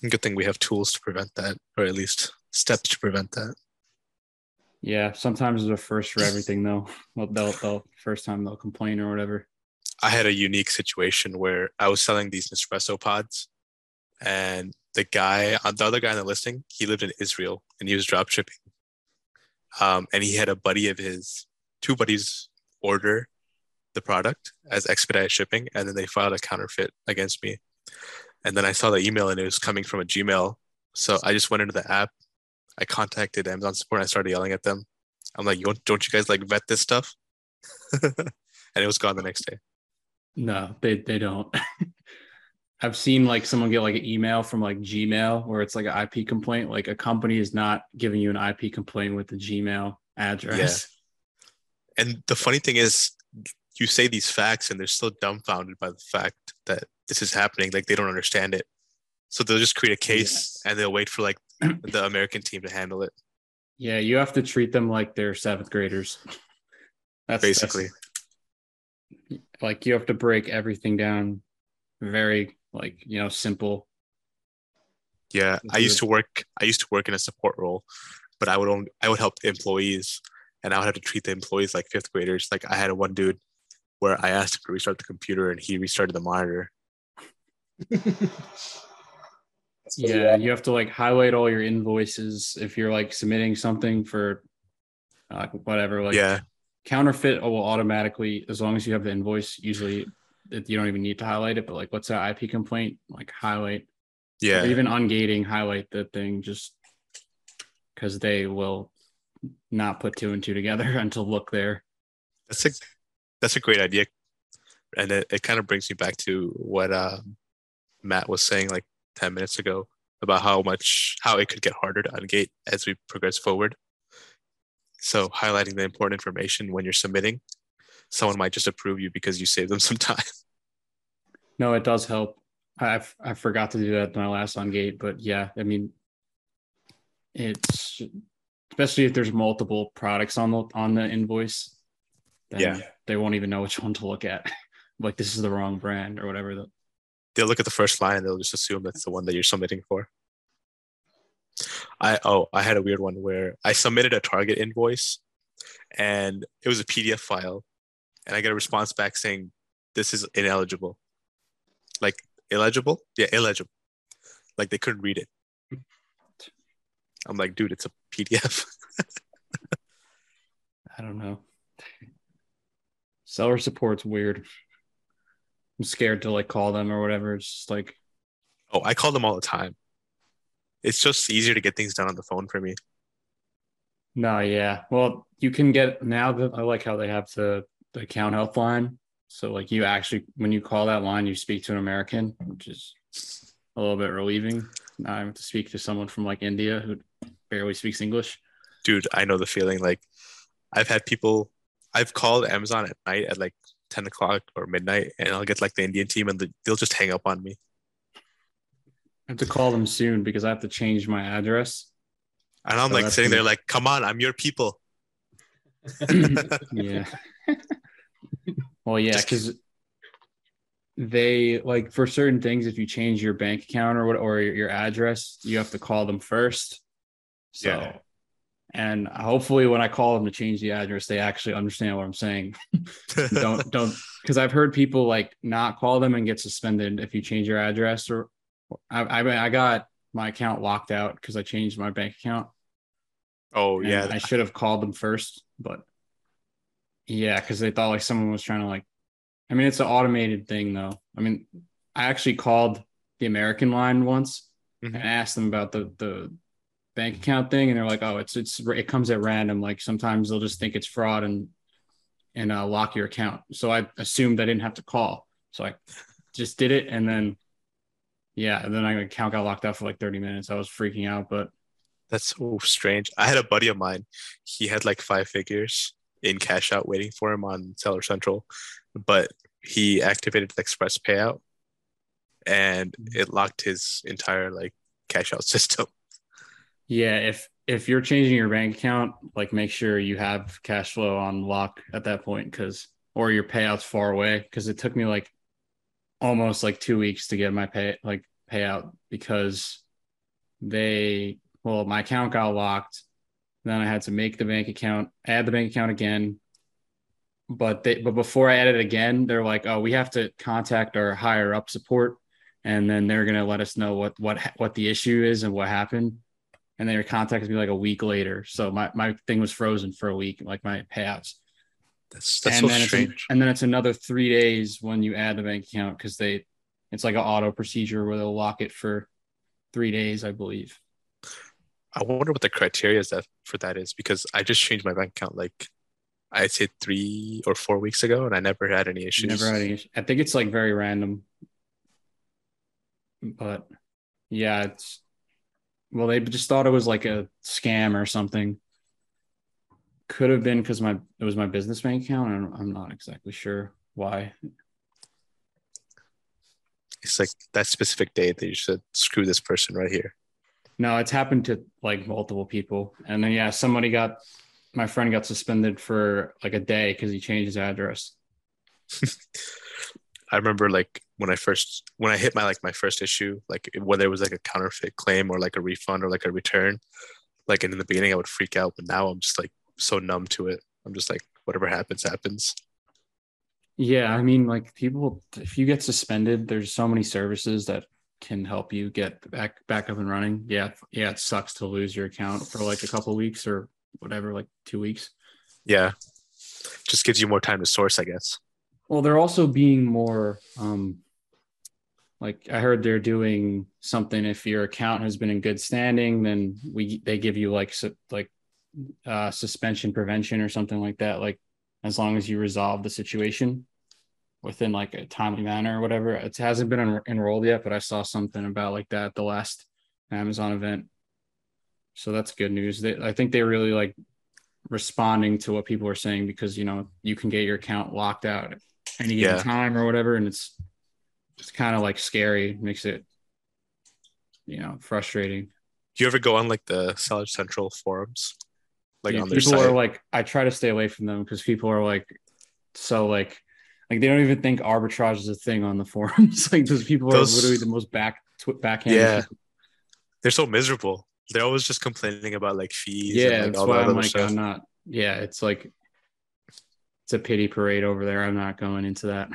good thing we have tools to prevent that, or at least steps to prevent that. Yeah, sometimes it's a first for everything though. Well, they'll, they'll first time they'll complain or whatever. I had a unique situation where I was selling these Nespresso pods, and the guy, uh, the other guy on the listing, he lived in Israel and he was drop shipping. Um, and he had a buddy of his, two buddies order the product as expedite shipping, and then they filed a counterfeit against me. And then I saw the email and it was coming from a Gmail. So I just went into the app. I contacted Amazon support. And I started yelling at them. I'm like, don't, don't you guys like vet this stuff? and it was gone the next day. No, they they don't. I've seen like someone get like an email from like Gmail where it's like an IP complaint. Like a company is not giving you an IP complaint with the Gmail address. Yeah. And the funny thing is, you say these facts and they're still dumbfounded by the fact that this is happening like they don't understand it so they'll just create a case yes. and they'll wait for like the american team to handle it yeah you have to treat them like they're seventh graders that's basically that's, like you have to break everything down very like you know simple. Yeah, I used to work. I used to work in a support role, but I would only I would help employees, and I would have to treat the employees like fifth graders. Like I had one dude where I asked him to restart the computer, and he restarted the monitor. Yeah, you have to like highlight all your invoices if you're like submitting something for uh, whatever. Like yeah, counterfeit will automatically, as long as you have the invoice, usually it, you don't even need to highlight it. But like, what's that IP complaint? Like highlight, yeah. or even ungating, highlight the thing just because they will not put two and two together until look there. That's a that's a great idea, and it, it kind of brings me back to what uh, Matt was saying like ten minutes ago about how much how it could get harder to ungate as we progress forward. So highlighting the important information when you're submitting, someone might just approve you because you saved them some time. No, it does help. I've I forgot to do that in my last ungate, but yeah, I mean, it's especially if there's multiple products on the on the invoice. Yeah. they won't even know which one to look at. like this is the wrong brand or whatever. The, They'll look at the first line and they'll just assume that's the one that you're submitting for. I oh I had a weird one where I submitted a Target invoice, and it was a PDF file, and I get a response back saying this is ineligible, like illegible, yeah, illegible, like they couldn't read it. I'm like, dude, it's a PDF. I don't know. Seller support's weird. I'm scared to like call them or whatever. It's just like oh, I call them all the time. It's just easier to get things done on the phone for me. No, yeah. Well, you can get now that I like how they have the the account health line. So like you actually when you call that line, you speak to an American, which is a little bit relieving. Now I have to speak to someone from like India who barely speaks English. Dude, I know the feeling. Like, I've had people, I've called Amazon at night at like 10 o'clock or midnight, and I'll get like the Indian team, and the, they'll just hang up on me. I have to call them soon because I have to change my address. And I'm So like sitting there, like, come on, I'm your people. yeah. well, yeah, because they like for certain things, if you change your bank account or what or your your address, you have to call them first. So, Yeah. And hopefully, when I call them to change the address, they actually understand what I'm saying. don't don't because I've heard people like not call them and get suspended if you change your address or I I, I got my account locked out because I changed my bank account. oh, yeah. I should have called them first, but yeah, because they thought like someone was trying to like. I mean, it's an automated thing though. I mean, I actually called the American line once Mhm. and asked them about the the bank account thing, and they're like, "Oh, it's it's it comes at random. Like sometimes they'll just think it's fraud and and uh, lock your account." So I assumed I didn't have to call, so I just did it, and then yeah, and then my account got locked out for like thirty minutes. I was freaking out, but That's so strange. I had a buddy of mine. He had like five figures in cash out waiting for him on Seller Central, but he activated the express payout and it locked his entire like cash out system. Yeah, if if you're changing your bank account, like make sure you have cash flow on lock at that point because or your payouts far away because it took me like almost like 2 weeks to get my pay like payout because they well my account got locked then I had to make the bank account add the bank account again. But they but before I added it again they're like oh we have to contact our higher up support and then they're going to let us know what what what the issue is and what happened and they contacted me like a week later. So my, my thing was frozen for a week, like my payouts. That's that's and so then strange. It's, and then it's another three days when you add the bank account because they it's like an auto procedure where they'll lock it for three days, I believe. I wonder what the criteria is that for that is because I just changed my bank account like I'd say three or four weeks ago, and I never had any issues. Never had any. issue. I think it's like very random, but yeah, it's well, they just thought it was like a scam or something. Could have been because my it was my business bank account, and I'm not exactly sure why. It's like that specific date that you should screw this person right here. No, it's happened to like multiple people, and then yeah, somebody got my friend got suspended for like a day because he changed his address. I remember like when I first when I hit my like my first issue, like whether it was like a counterfeit claim or like a refund or like a return, like in the beginning I would freak out, but now I'm just like so numb to it. I'm just like whatever happens, happens. Yeah, I mean, like people, if you get suspended, there's so many services that can help you get back back up and running. Yeah, yeah, it sucks to lose your account for like a couple weeks or whatever, like two weeks. Yeah, just gives you more time to source, I guess. Well, they're also being more um like I heard they're doing something if your account has been in good standing, then we they give you like su- like uh suspension prevention or something like that like as long as you resolve the situation within like a timely manner or whatever. It hasn't been en- enrolled yet, but I saw something about like that at the last Amazon event. So that's good news. They, I think they're really like responding to what people are saying because you know you can get your account locked out at any given time or whatever, and it's it's kind of like scary. Makes it you know frustrating. Do you ever go on like the Seller Central forums, like Yeah, on their people site? are like, I try to stay away from them because people are like, so like, like they don't even think arbitrage is a thing on the forums. like those people Those- are literally the most back tw- backhand. Yeah. They're so miserable. They're always just complaining about like fees. yeah. and, like, that's all why that I'm like, stuff. I'm not. Yeah, it's like it's a pity parade over there. I'm not going into that.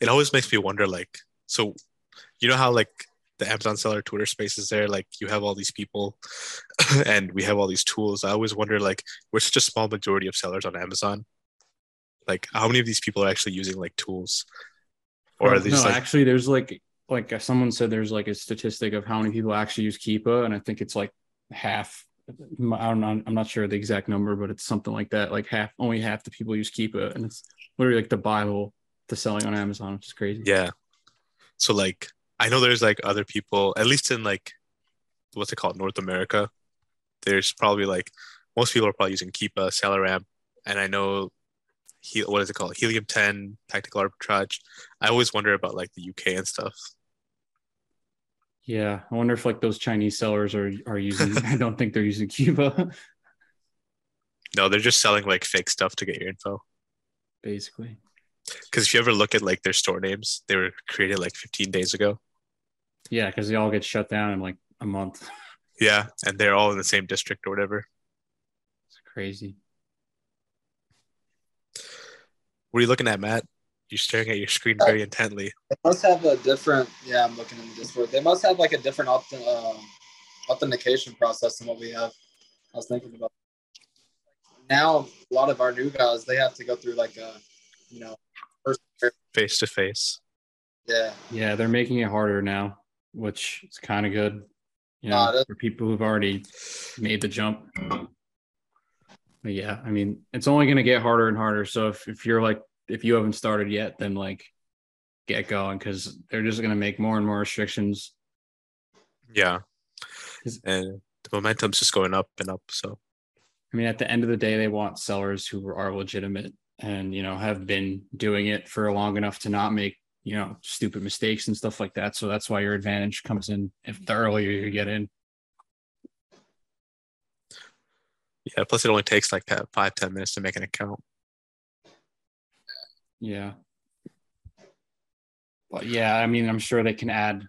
it always makes me wonder like so you know how like the amazon seller twitter space is there like you have all these people and we have all these tools i always wonder like we're such a small majority of sellers on amazon like how many of these people are actually using like tools or are Well, they no, like actually, there's like like uh, someone said there's like a statistic of how many people actually use Keepa, and I think it's like half. I don't know. I'm not sure the exact number, but it's something like that. Like half, only half the people use Keepa, and it's literally like the Bible to selling on Amazon, which is crazy. yeah so like i know there's like other people at least in like what's it called? North america. There's probably like most people are probably using keepa SellerAmp and i know he what is it called? Helium 10 tactical arbitrage. I always wonder about like the uk and stuff. Yeah, I wonder if like those Chinese sellers are are using. I don't think they're using Keepa, no they're just selling like fake stuff to get your info. Basically. Because if you ever look at like their store names they were created like 15 days ago Yeah, because they all get shut down in like a month. yeah and they're all in the same district or whatever It's crazy. what are you looking at matt you're staring at your screen very intently They must have a different. Yeah, I'm looking in the Discord. They must have like a different auth- um, authentication process than what we have. I was thinking about. Now, a lot of our new guys they have to go through like a, you know, first. Face to face Yeah, Yeah, they're making it harder now, which is kind of good. You know, for people who've already made the jump. But yeah, I mean, it's only going to get harder and harder. So if, if you're like, if you haven't started yet, then like get going because they're just going to make more and more restrictions. yeah and the momentum's just going up and up so I mean, at the end of the day, they want sellers who are legitimate and, you know, have been doing it for long enough to not make, you know, stupid mistakes and stuff like that. So that's why your advantage comes in if the earlier you get in. yeah plus it only takes like that five ten minutes to make an account Yeah. But yeah, I mean, I'm sure they can add,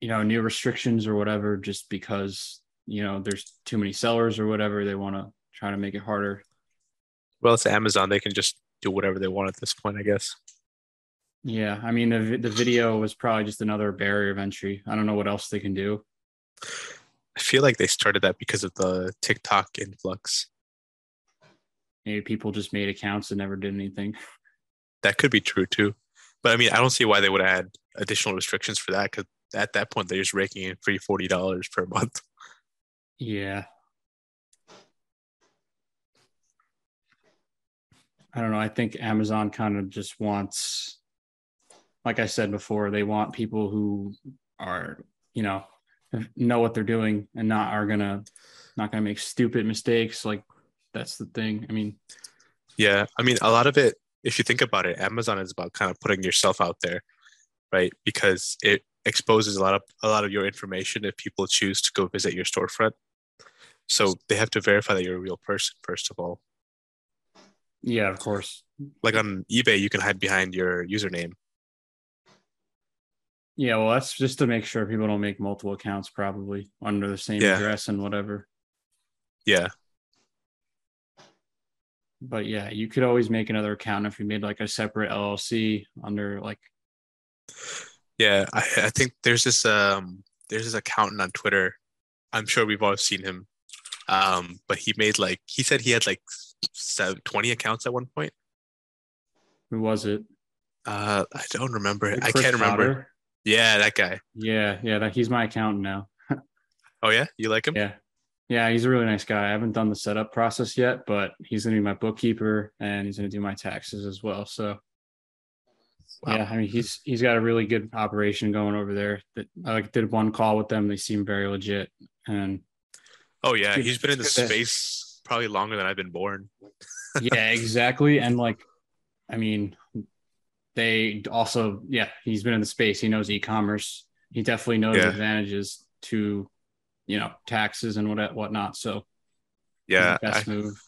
you know, new restrictions or whatever just because, you know, there's too many sellers or whatever. They want to try to make it harder. Well it's amazon they can just do whatever they want at this point i guess Yeah. I mean, the, the video was probably just another barrier of entry. I don't know what else they can do. i feel like they started that because of the tiktok influx Maybe people just made accounts and never did anything. that could be true too but i mean i don't see why they would add additional restrictions for that because at that point they're just raking in free $40 per month Yeah. I don't know. I think Amazon kind of just wants, like I said before, they want people who are, you know, know what they're doing and not are gonna not gonna make stupid mistakes. Like that's the thing. I mean, Yeah, I mean, a lot of it, if you think about it, Amazon is about kind of putting yourself out there, right? Because it exposes a lot of a lot of your information if people choose to go visit your storefront. So they have to verify that you're a real person first of all. Yeah, of course. Like on eBay, you can hide behind your username. Yeah, well, that's just to make sure people don't make multiple accounts, probably under the same Yeah. address and whatever. Yeah. But yeah, you could always make another account if you made like a separate LLC under like Yeah. I, I think there's this um there's this accountant on Twitter. I'm sure we've all seen him. Um, but he made like he said he had like seven, 20 accounts at one point. who was it? Uh, I don't remember. I can't remember. Potter? Yeah, that guy. Yeah, yeah, that he's my accountant now. Oh yeah, you like him? Yeah. Yeah, he's a really nice guy. I haven't done the setup process yet, but he's gonna be my bookkeeper and he's gonna do my taxes as well. So Wow. yeah, I mean he's he's got a really good operation going over there. That I like did one call with them. They seem very legit. And Oh yeah, Dude, he's been in the space probably longer than I've been born. yeah, exactly. And like, I mean, they also, yeah, he's been in the space. He knows e-commerce. He definitely knows Yeah. advantages to, you know, taxes and what whatnot. So Yeah, the I, best move.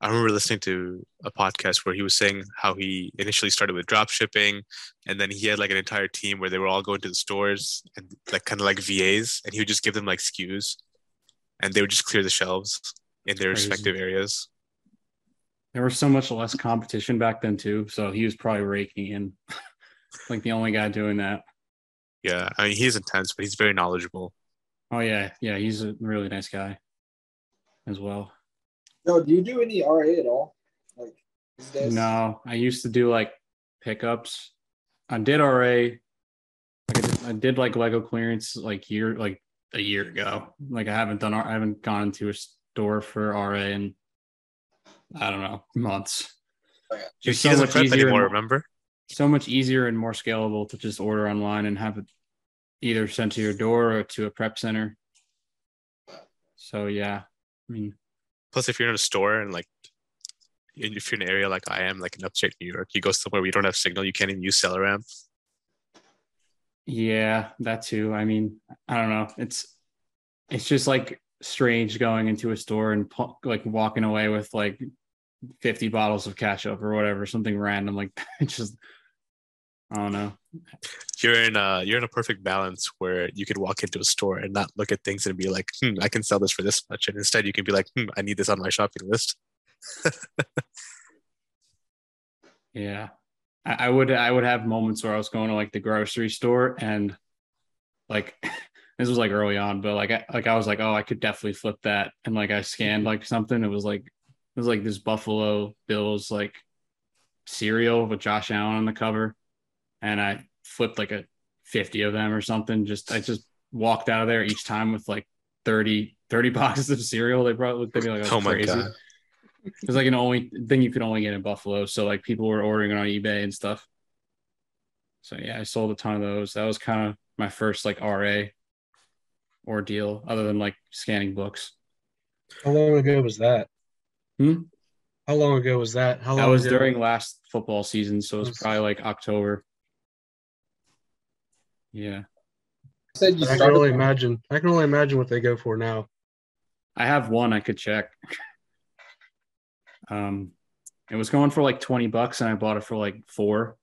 I remember listening to a podcast where he was saying how he initially started with drop shipping and then he had like an entire team where they were all going to the stores and like kind of like VAs and he would just give them like SKUs and they would just clear the shelves in their Crazy. respective areas. There was so much less competition back then too. So he was probably raking in, like the only guy doing that. Yeah, I mean he's intense, but he's very knowledgeable. Oh yeah, yeah, he's a really nice guy as well. No, do you do any RA at all? Like these? No, I used to do like pickups. I did RA. Like I did, I did like Lego clearance like year like a year ago. Like I haven't done I haven't gone into a store for RA in I don't know months. Okay. He, Just so doesn't much prep easier anymore, and- remember? so much easier and more scalable to just order online and have it either sent to your door or to a prep center. So yeah, I mean Plus, if you're in a store and like if you're in an area like I am, like in upstate New York, you go somewhere where you don't have signal, you can't even use SellerAmp. Yeah, that too. I mean, I don't know. It's it's just like strange going into a store and like walking away with like 50 bottles of ketchup or whatever, something random like just I don't know. You're in a you're in a perfect balance where you could walk into a store and not look at things and be like, hmm, I can sell this for this much, and instead you can be like, hmm, I need this on my shopping list. Yeah. I, I would I would have moments where I was going to like the grocery store and like this was like early on, but like I like I was like, oh, I could definitely flip that. And like I scanned mm-hmm. like something. It was like it was like this Buffalo Bills like cereal with Josh Allen on the cover. And I flipped like a 50 of them or something. Just I just walked out of there each time with like 30, 30 boxes of cereal. They brought looked at me like I oh was Oh my crazy. god. It was like an only thing you could only get in Buffalo. So like people were ordering it on eBay and stuff. So yeah, I sold a ton of those. That was kind of my first like RA ordeal, other than like scanning books. How long ago was that? Hmm? How long ago was that? How long That was ago? during last football season, so it was Was- probably like October. Yeah. You said you I can only imagine. I can only imagine what they go for now. I have one I could check. Um, it was going for like 20 bucks and I bought it for like four.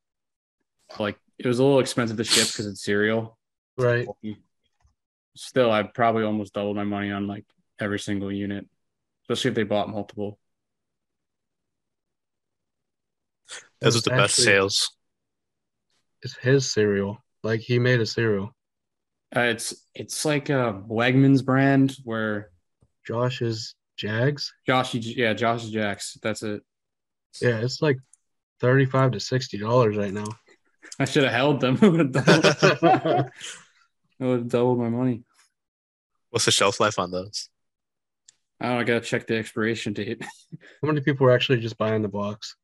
Like it was a little expensive to ship because it's cereal. Right. Still, I probably almost doubled my money on like every single unit, especially if they bought multiple. Those are the best sales. It's his cereal. Like he made a cereal. Uh, it's it's like a Wegmans brand where Josh's Jacks. Josh, yeah, Josh's Jacks. That's it. Yeah, it's like thirty-five to sixty dollars right now. I should have held them. It would have doubled, it would have doubled my money. What's the shelf life on those? I don't know, I gotta check the expiration date. How many people are actually just buying the box?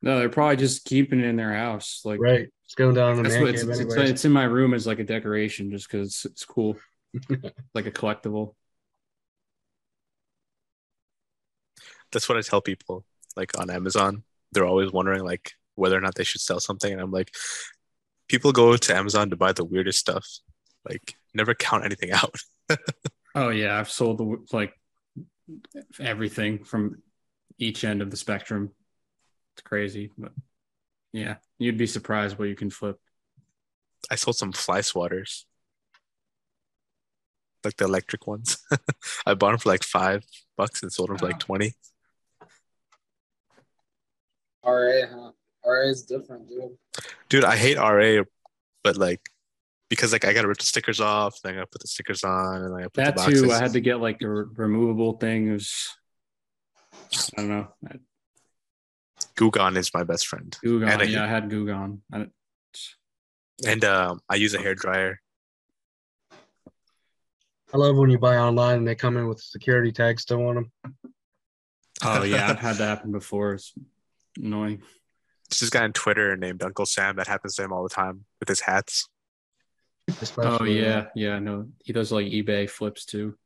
No, they're probably just keeping it in their house. Like Right. It's going down the that's man what it's, it's, it's in my room as like a decoration just because it's, it's cool, like a collectible. That's what I tell people. Like on Amazon, they're always wondering like whether or not they should sell something, and I'm like, people go to Amazon to buy the weirdest stuff. Like, never count anything out. Oh yeah, I've sold the like everything from each end of the spectrum. It's crazy, but yeah, you'd be surprised what you can flip. I sold some fly swatters, like the electric ones. I bought them for like five bucks and sold them for like twenty. RA, huh? RA is different, dude. Dude, I hate RA, but like because like I gotta rip the stickers off, then I gotta put the stickers on, and I put That the too. I had to get like a re- removable thing. It was, I don't know. Goo Gone is my best friend, Goo Gone. And I- yeah, I had Goo Gone. I, and um, I use a hair dryer. I love when you buy online and they come in with security tags still on them. oh yeah, I've had that happen before. It's annoying. There's this guy on Twitter named Uncle Sam that happens to him all the time with his hats. Oh especially, uh, yeah, yeah. No, he does like eBay flips too.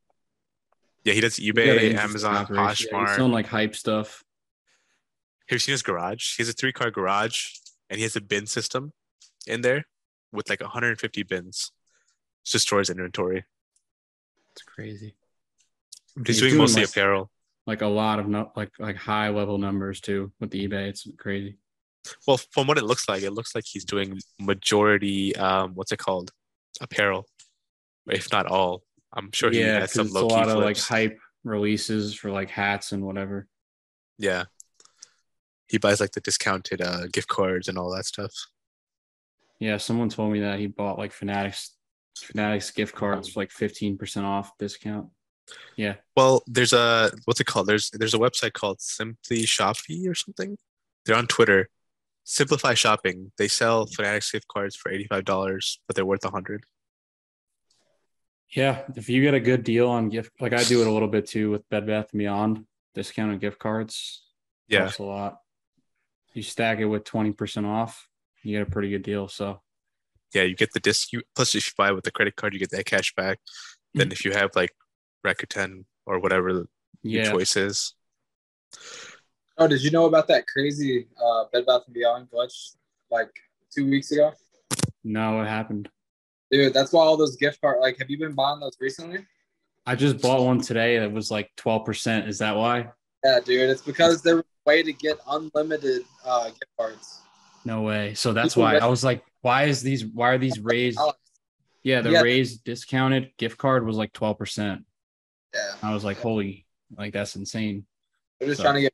Yeah, he does He's got an eBay, interesting Amazon, operation. Yeah, he's Poshmark. selling like hype stuff. Have you seen his garage? He has a three car garage and he has a bin system in there with like 150 bins. Just stores inventory. It's crazy. He's, He's doing, doing, mostly like- apparel. Like a lot of no, like like high level numbers too with the eBay. It's crazy. Well, from what it looks like, it looks like he's doing majority, um, what's it called? Apparel, if not all. I'm sure he yeah, has some it's a lot of like hype releases for like hats and whatever. Yeah. He buys like the discounted uh, gift cards and all that stuff. Yeah, someone told me that he bought like Fanatics Fanatics gift cards for like fifteen percent off discount. Yeah, Well, there's a what's it called? There's there's a website called Simply Shoppy or something. They're on Twitter. Simplify Shopping. They sell Fanatics gift cards for eighty five dollars, but they're worth a hundred. yeah. If you get a good deal on gift, like I do it a little bit too with Bed Bath and Beyond discounted gift cards. Yeah, helps a lot. You stack it with twenty percent off, you get a pretty good deal. So yeah. You get the disc. You, plus, if you buy with the credit card, you get that cash back. Then, mm. if you have like Rakuten or whatever the your choice is, Oh, did you know about that crazy uh, Bed Bath and Beyond glitch like two weeks ago? no, what happened? Dude, that's why all those gift card like have you been buying those recently? I just bought one today that was like twelve percent. Is that why? Yeah, dude. It's because they're a way to get unlimited uh, gift cards. No way. So that's why I was like, why is these? Why are these raised? Yeah, the Yeah. raised discounted gift card was like twelve percent. Yeah, I was like, holy, like that's insane. they're just So- trying to get.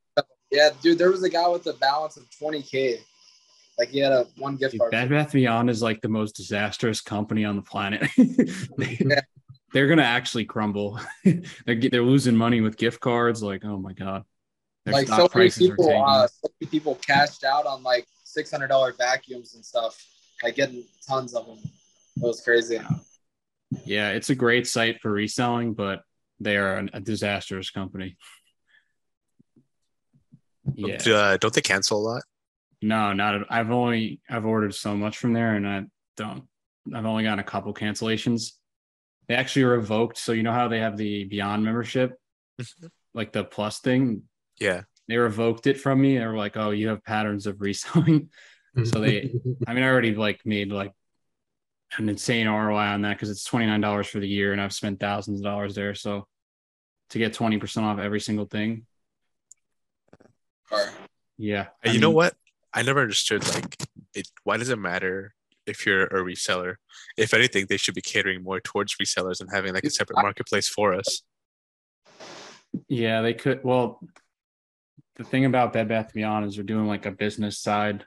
Yeah, dude. There was a guy with a balance of twenty k. Like he had a one gift Dude, card. Bed Bath Beyond is like the most disastrous company on the planet. they, Yeah. They're gonna actually crumble. they're they're losing money with gift cards. Like, oh my god, their like so many people, uh, so many people cashed out on like six hundred dollar vacuums and stuff, like getting tons of them. It was crazy. yeah, it's a great site for reselling, but they are an- a disastrous company. Yeah. uh, don't they cancel a lot? No, not at, I've only I've ordered so much from there and I don't I've only gotten a couple cancellations. They actually revoked so you know how they have the Beyond membership, like the plus thing, Yeah, they revoked it from me. They were like, "Oh, you have patterns of reselling." So they- I mean, I already like made like an insane ROI on that because it's twenty nine dollars for the year, and I've spent thousands of dollars there. So to get twenty percent off every single thing, Or, yeah. And I you know what? I never understood like it. Why does it matter if you're a reseller? If anything, they should be catering more towards resellers and having like a separate marketplace for us. Yeah, they could. Well, the thing about Bed Bath Beyond is they're doing like a business side,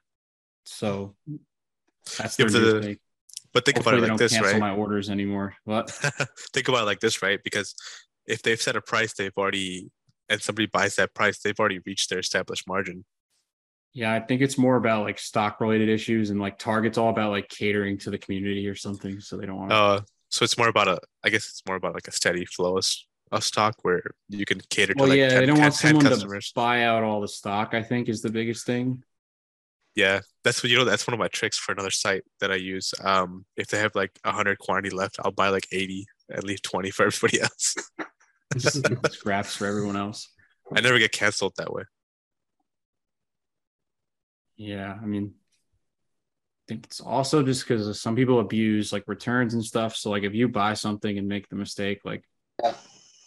so that's Yeah, their but the- thing. But think Hopefully, about they it don't like this, cancel right? my orders anymore. What? think about it like this, right? Because if they've set a price, they've already and somebody buys that price, they've already reached their established margin. Yeah, I think it's more about like stock related issues and like Target's all about like catering to the community or something. So they don't want to. Uh, so it's more about a. I guess it's more about like a steady flow of, of stock where you can cater well, to like yeah, 10, they don't 10 want 10 someone customers. to buy out all the stock. I think is the biggest thing. Yeah, that's what you know. That's one of my tricks for another site that I use. Um, if they have like hundred quantity left, I'll buy like eighty and leave twenty for everybody else. Just scraps for everyone else. I never get canceled that way. Yeah, I mean, I think it's also just because some people abuse like returns and stuff. So like if you buy something and make the mistake, like Yeah.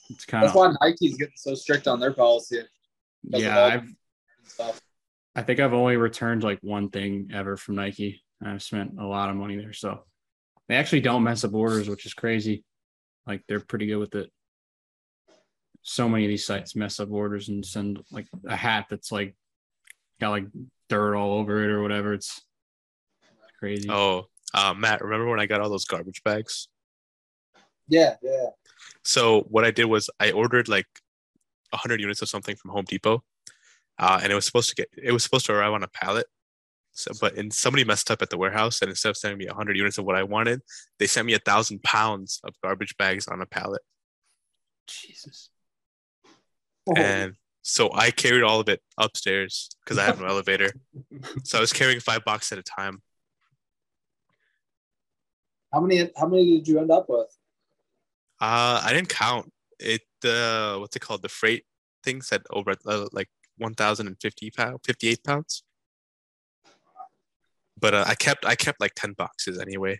it's kind of that's of why Nike's getting so strict on their policy. yeah. I've Stuff. I think I've only returned like one thing ever from Nike. I've spent a lot of money there, so They actually don't mess up orders, which is crazy. Like they're pretty good with it. So many of these sites mess up orders and send like a hat that's like got like dirt all over it or whatever. It's crazy. Oh, uh, Matt, remember when I got all those garbage bags? Yeah, yeah. So what I did was I ordered like 100 units of something from Home Depot, uh, and it was supposed to get it was supposed to arrive on a pallet. So, but and somebody messed up at the warehouse, and instead of sending me 100 units of what I wanted, they sent me a thousand pounds of garbage bags on a pallet. Jesus. And so I carried all of it upstairs because I have no elevator. So I was carrying five boxes at a time. How many? How many did you end up with? Uh, I didn't count it. Uh, what's it called? The freight thing said over uh, like 1,050 pounds, 58 pounds. But uh, I kept I kept like 10 boxes anyway.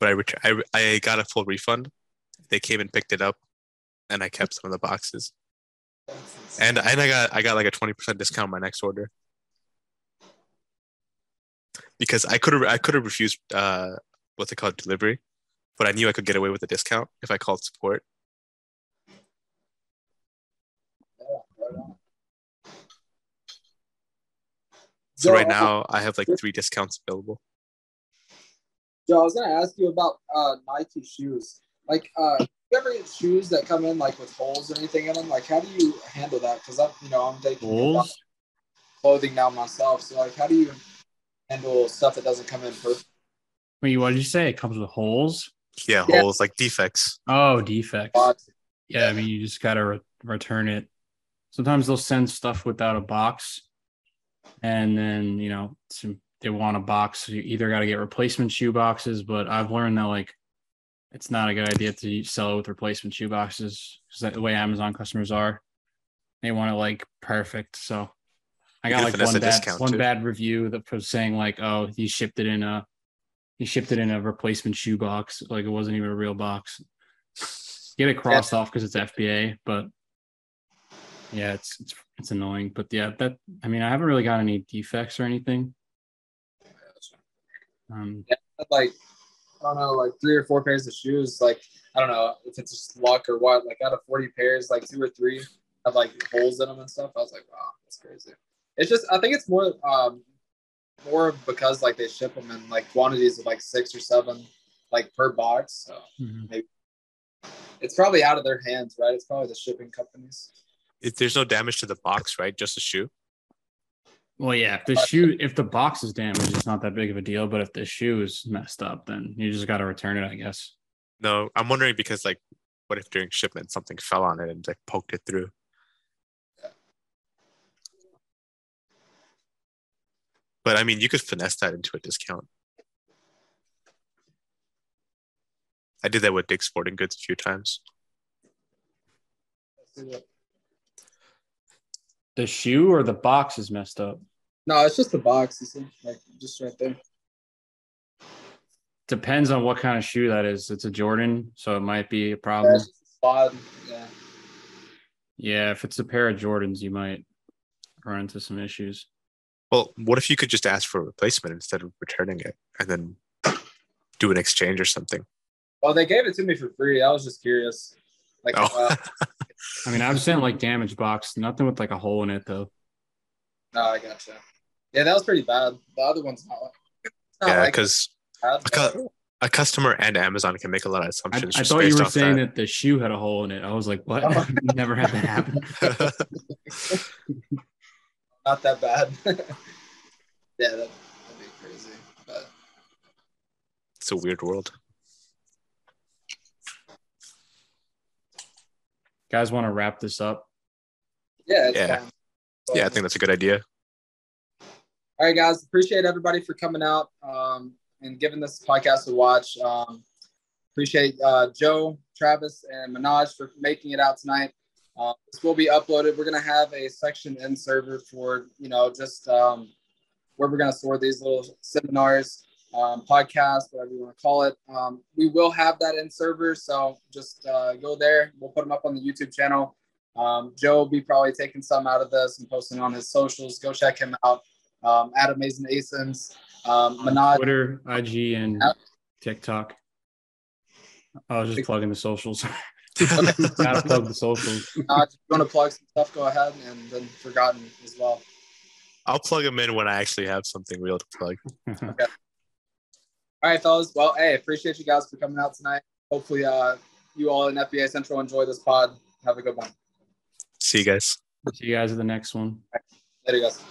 But I, ret- I I got a full refund. They came and picked it up, and I kept some of the boxes. And and I got I got like a 20% discount on my next order. Because I could have I could have refused uh what's it called delivery, but I knew I could get away with a discount if I called support. So right now I have like three discounts available. Joe, I was gonna ask you about uh, Nike shoes. Like, uh, you ever get shoes that come in like with holes or anything in them? Like, how do you handle that? Because I'm, you know, I'm taking Holes? clothing now myself. So, like, how do you handle stuff that doesn't come in perfect? Wait, what did you say? It comes with holes? Yeah, Yeah. holes like defects. Oh, defects. box? Yeah, I mean, you just gotta re- return it. Sometimes they'll send stuff without a box, and then you know some, they want a box. So you either got to get replacement shoe boxes, but I've learned that like it's not a good idea to sell with replacement shoe boxes because the way Amazon customers are. They want it like perfect. So I got like one bad one too. bad review that was saying like, oh, he shipped it in a he shipped it in a replacement shoe box, like it wasn't even a real box. Get it crossed off because it's FBA, but yeah, it's it's it's annoying. But yeah, that I mean, I haven't really got any defects or anything. Um, Like, I don't know, like three or four pairs of shoes. Like, I don't know if it's just luck or what. Like, out of 40 pairs, like two or three have like holes in them and stuff. I was like, wow, that's crazy. It's just, I think it's more, um, more because like they ship them in like quantities of like six or seven, like per box. So mhm. it's probably out of their hands, right? It's probably the shipping companies. If there's no damage to the box, right? Just a shoe. Well, yeah, if the shoe, if the box is damaged, it's not that big of a deal. But if the shoe is messed up, then you just got to return it, I guess. No, I'm wondering because like, what if during shipment something fell on it and like poked it through? But I mean, you could finesse that into a discount. I did that with Dick's Sporting Goods a few times. The shoe or the box is messed up. No, it's just the box. You see, like just right there. Depends on what kind of shoe that is. It's a Jordan, so it might be a problem. it's just. Yeah. Yeah, if it's a pair of Jordans, you might run into some issues. Well, what if you could just ask for a replacement instead of returning it and then do an exchange or something? Well, they gave it to me for free. I was just curious. Like, Oh. Uh, I mean, I've sent like damaged box, nothing with like a hole in it though. no, I gotcha. Yeah, that was pretty bad. The other one's not. Not yeah, because bad, I got- a customer and Amazon can make a lot of assumptions. I just thought you were saying that. the shoe had a hole in it. I was like, what? Oh. Never had that happen. not that bad. yeah, that, that'd be crazy. But it's a weird world. Guys, want to wrap this up? yeah, it's Yeah. fine. Yeah, I think that's a good idea. All right, guys. Appreciate everybody for coming out um, and giving this podcast a watch. Um, appreciate uh, Joe, Travis, and Minhaj for making it out tonight. Uh, this will be uploaded. We're gonna have a section in server for you know just um, where we're gonna store these little seminars, um, podcasts, whatever you want to call it. Um, we will have that in server, so just uh, go there. We'll put them up on the YouTube channel. Um, Joe will be probably taking some out of this and posting on his socials. Go check him out um, at Amazing Asins. Um, On Minhaj, Twitter, IG, and Yep. TikTok. I was just plugging the socials. Gotta plug the socials. Uh, if you want to plug some stuff, go ahead, and then Forgotten as well. I'll plug them in when I actually have something real to plug. All right, fellas. Well, hey, appreciate you guys for coming out tonight. Hopefully, uh, you all in FBA Central enjoy this pod. Have a good one. See you guys. See you guys at the next one. Later, guys.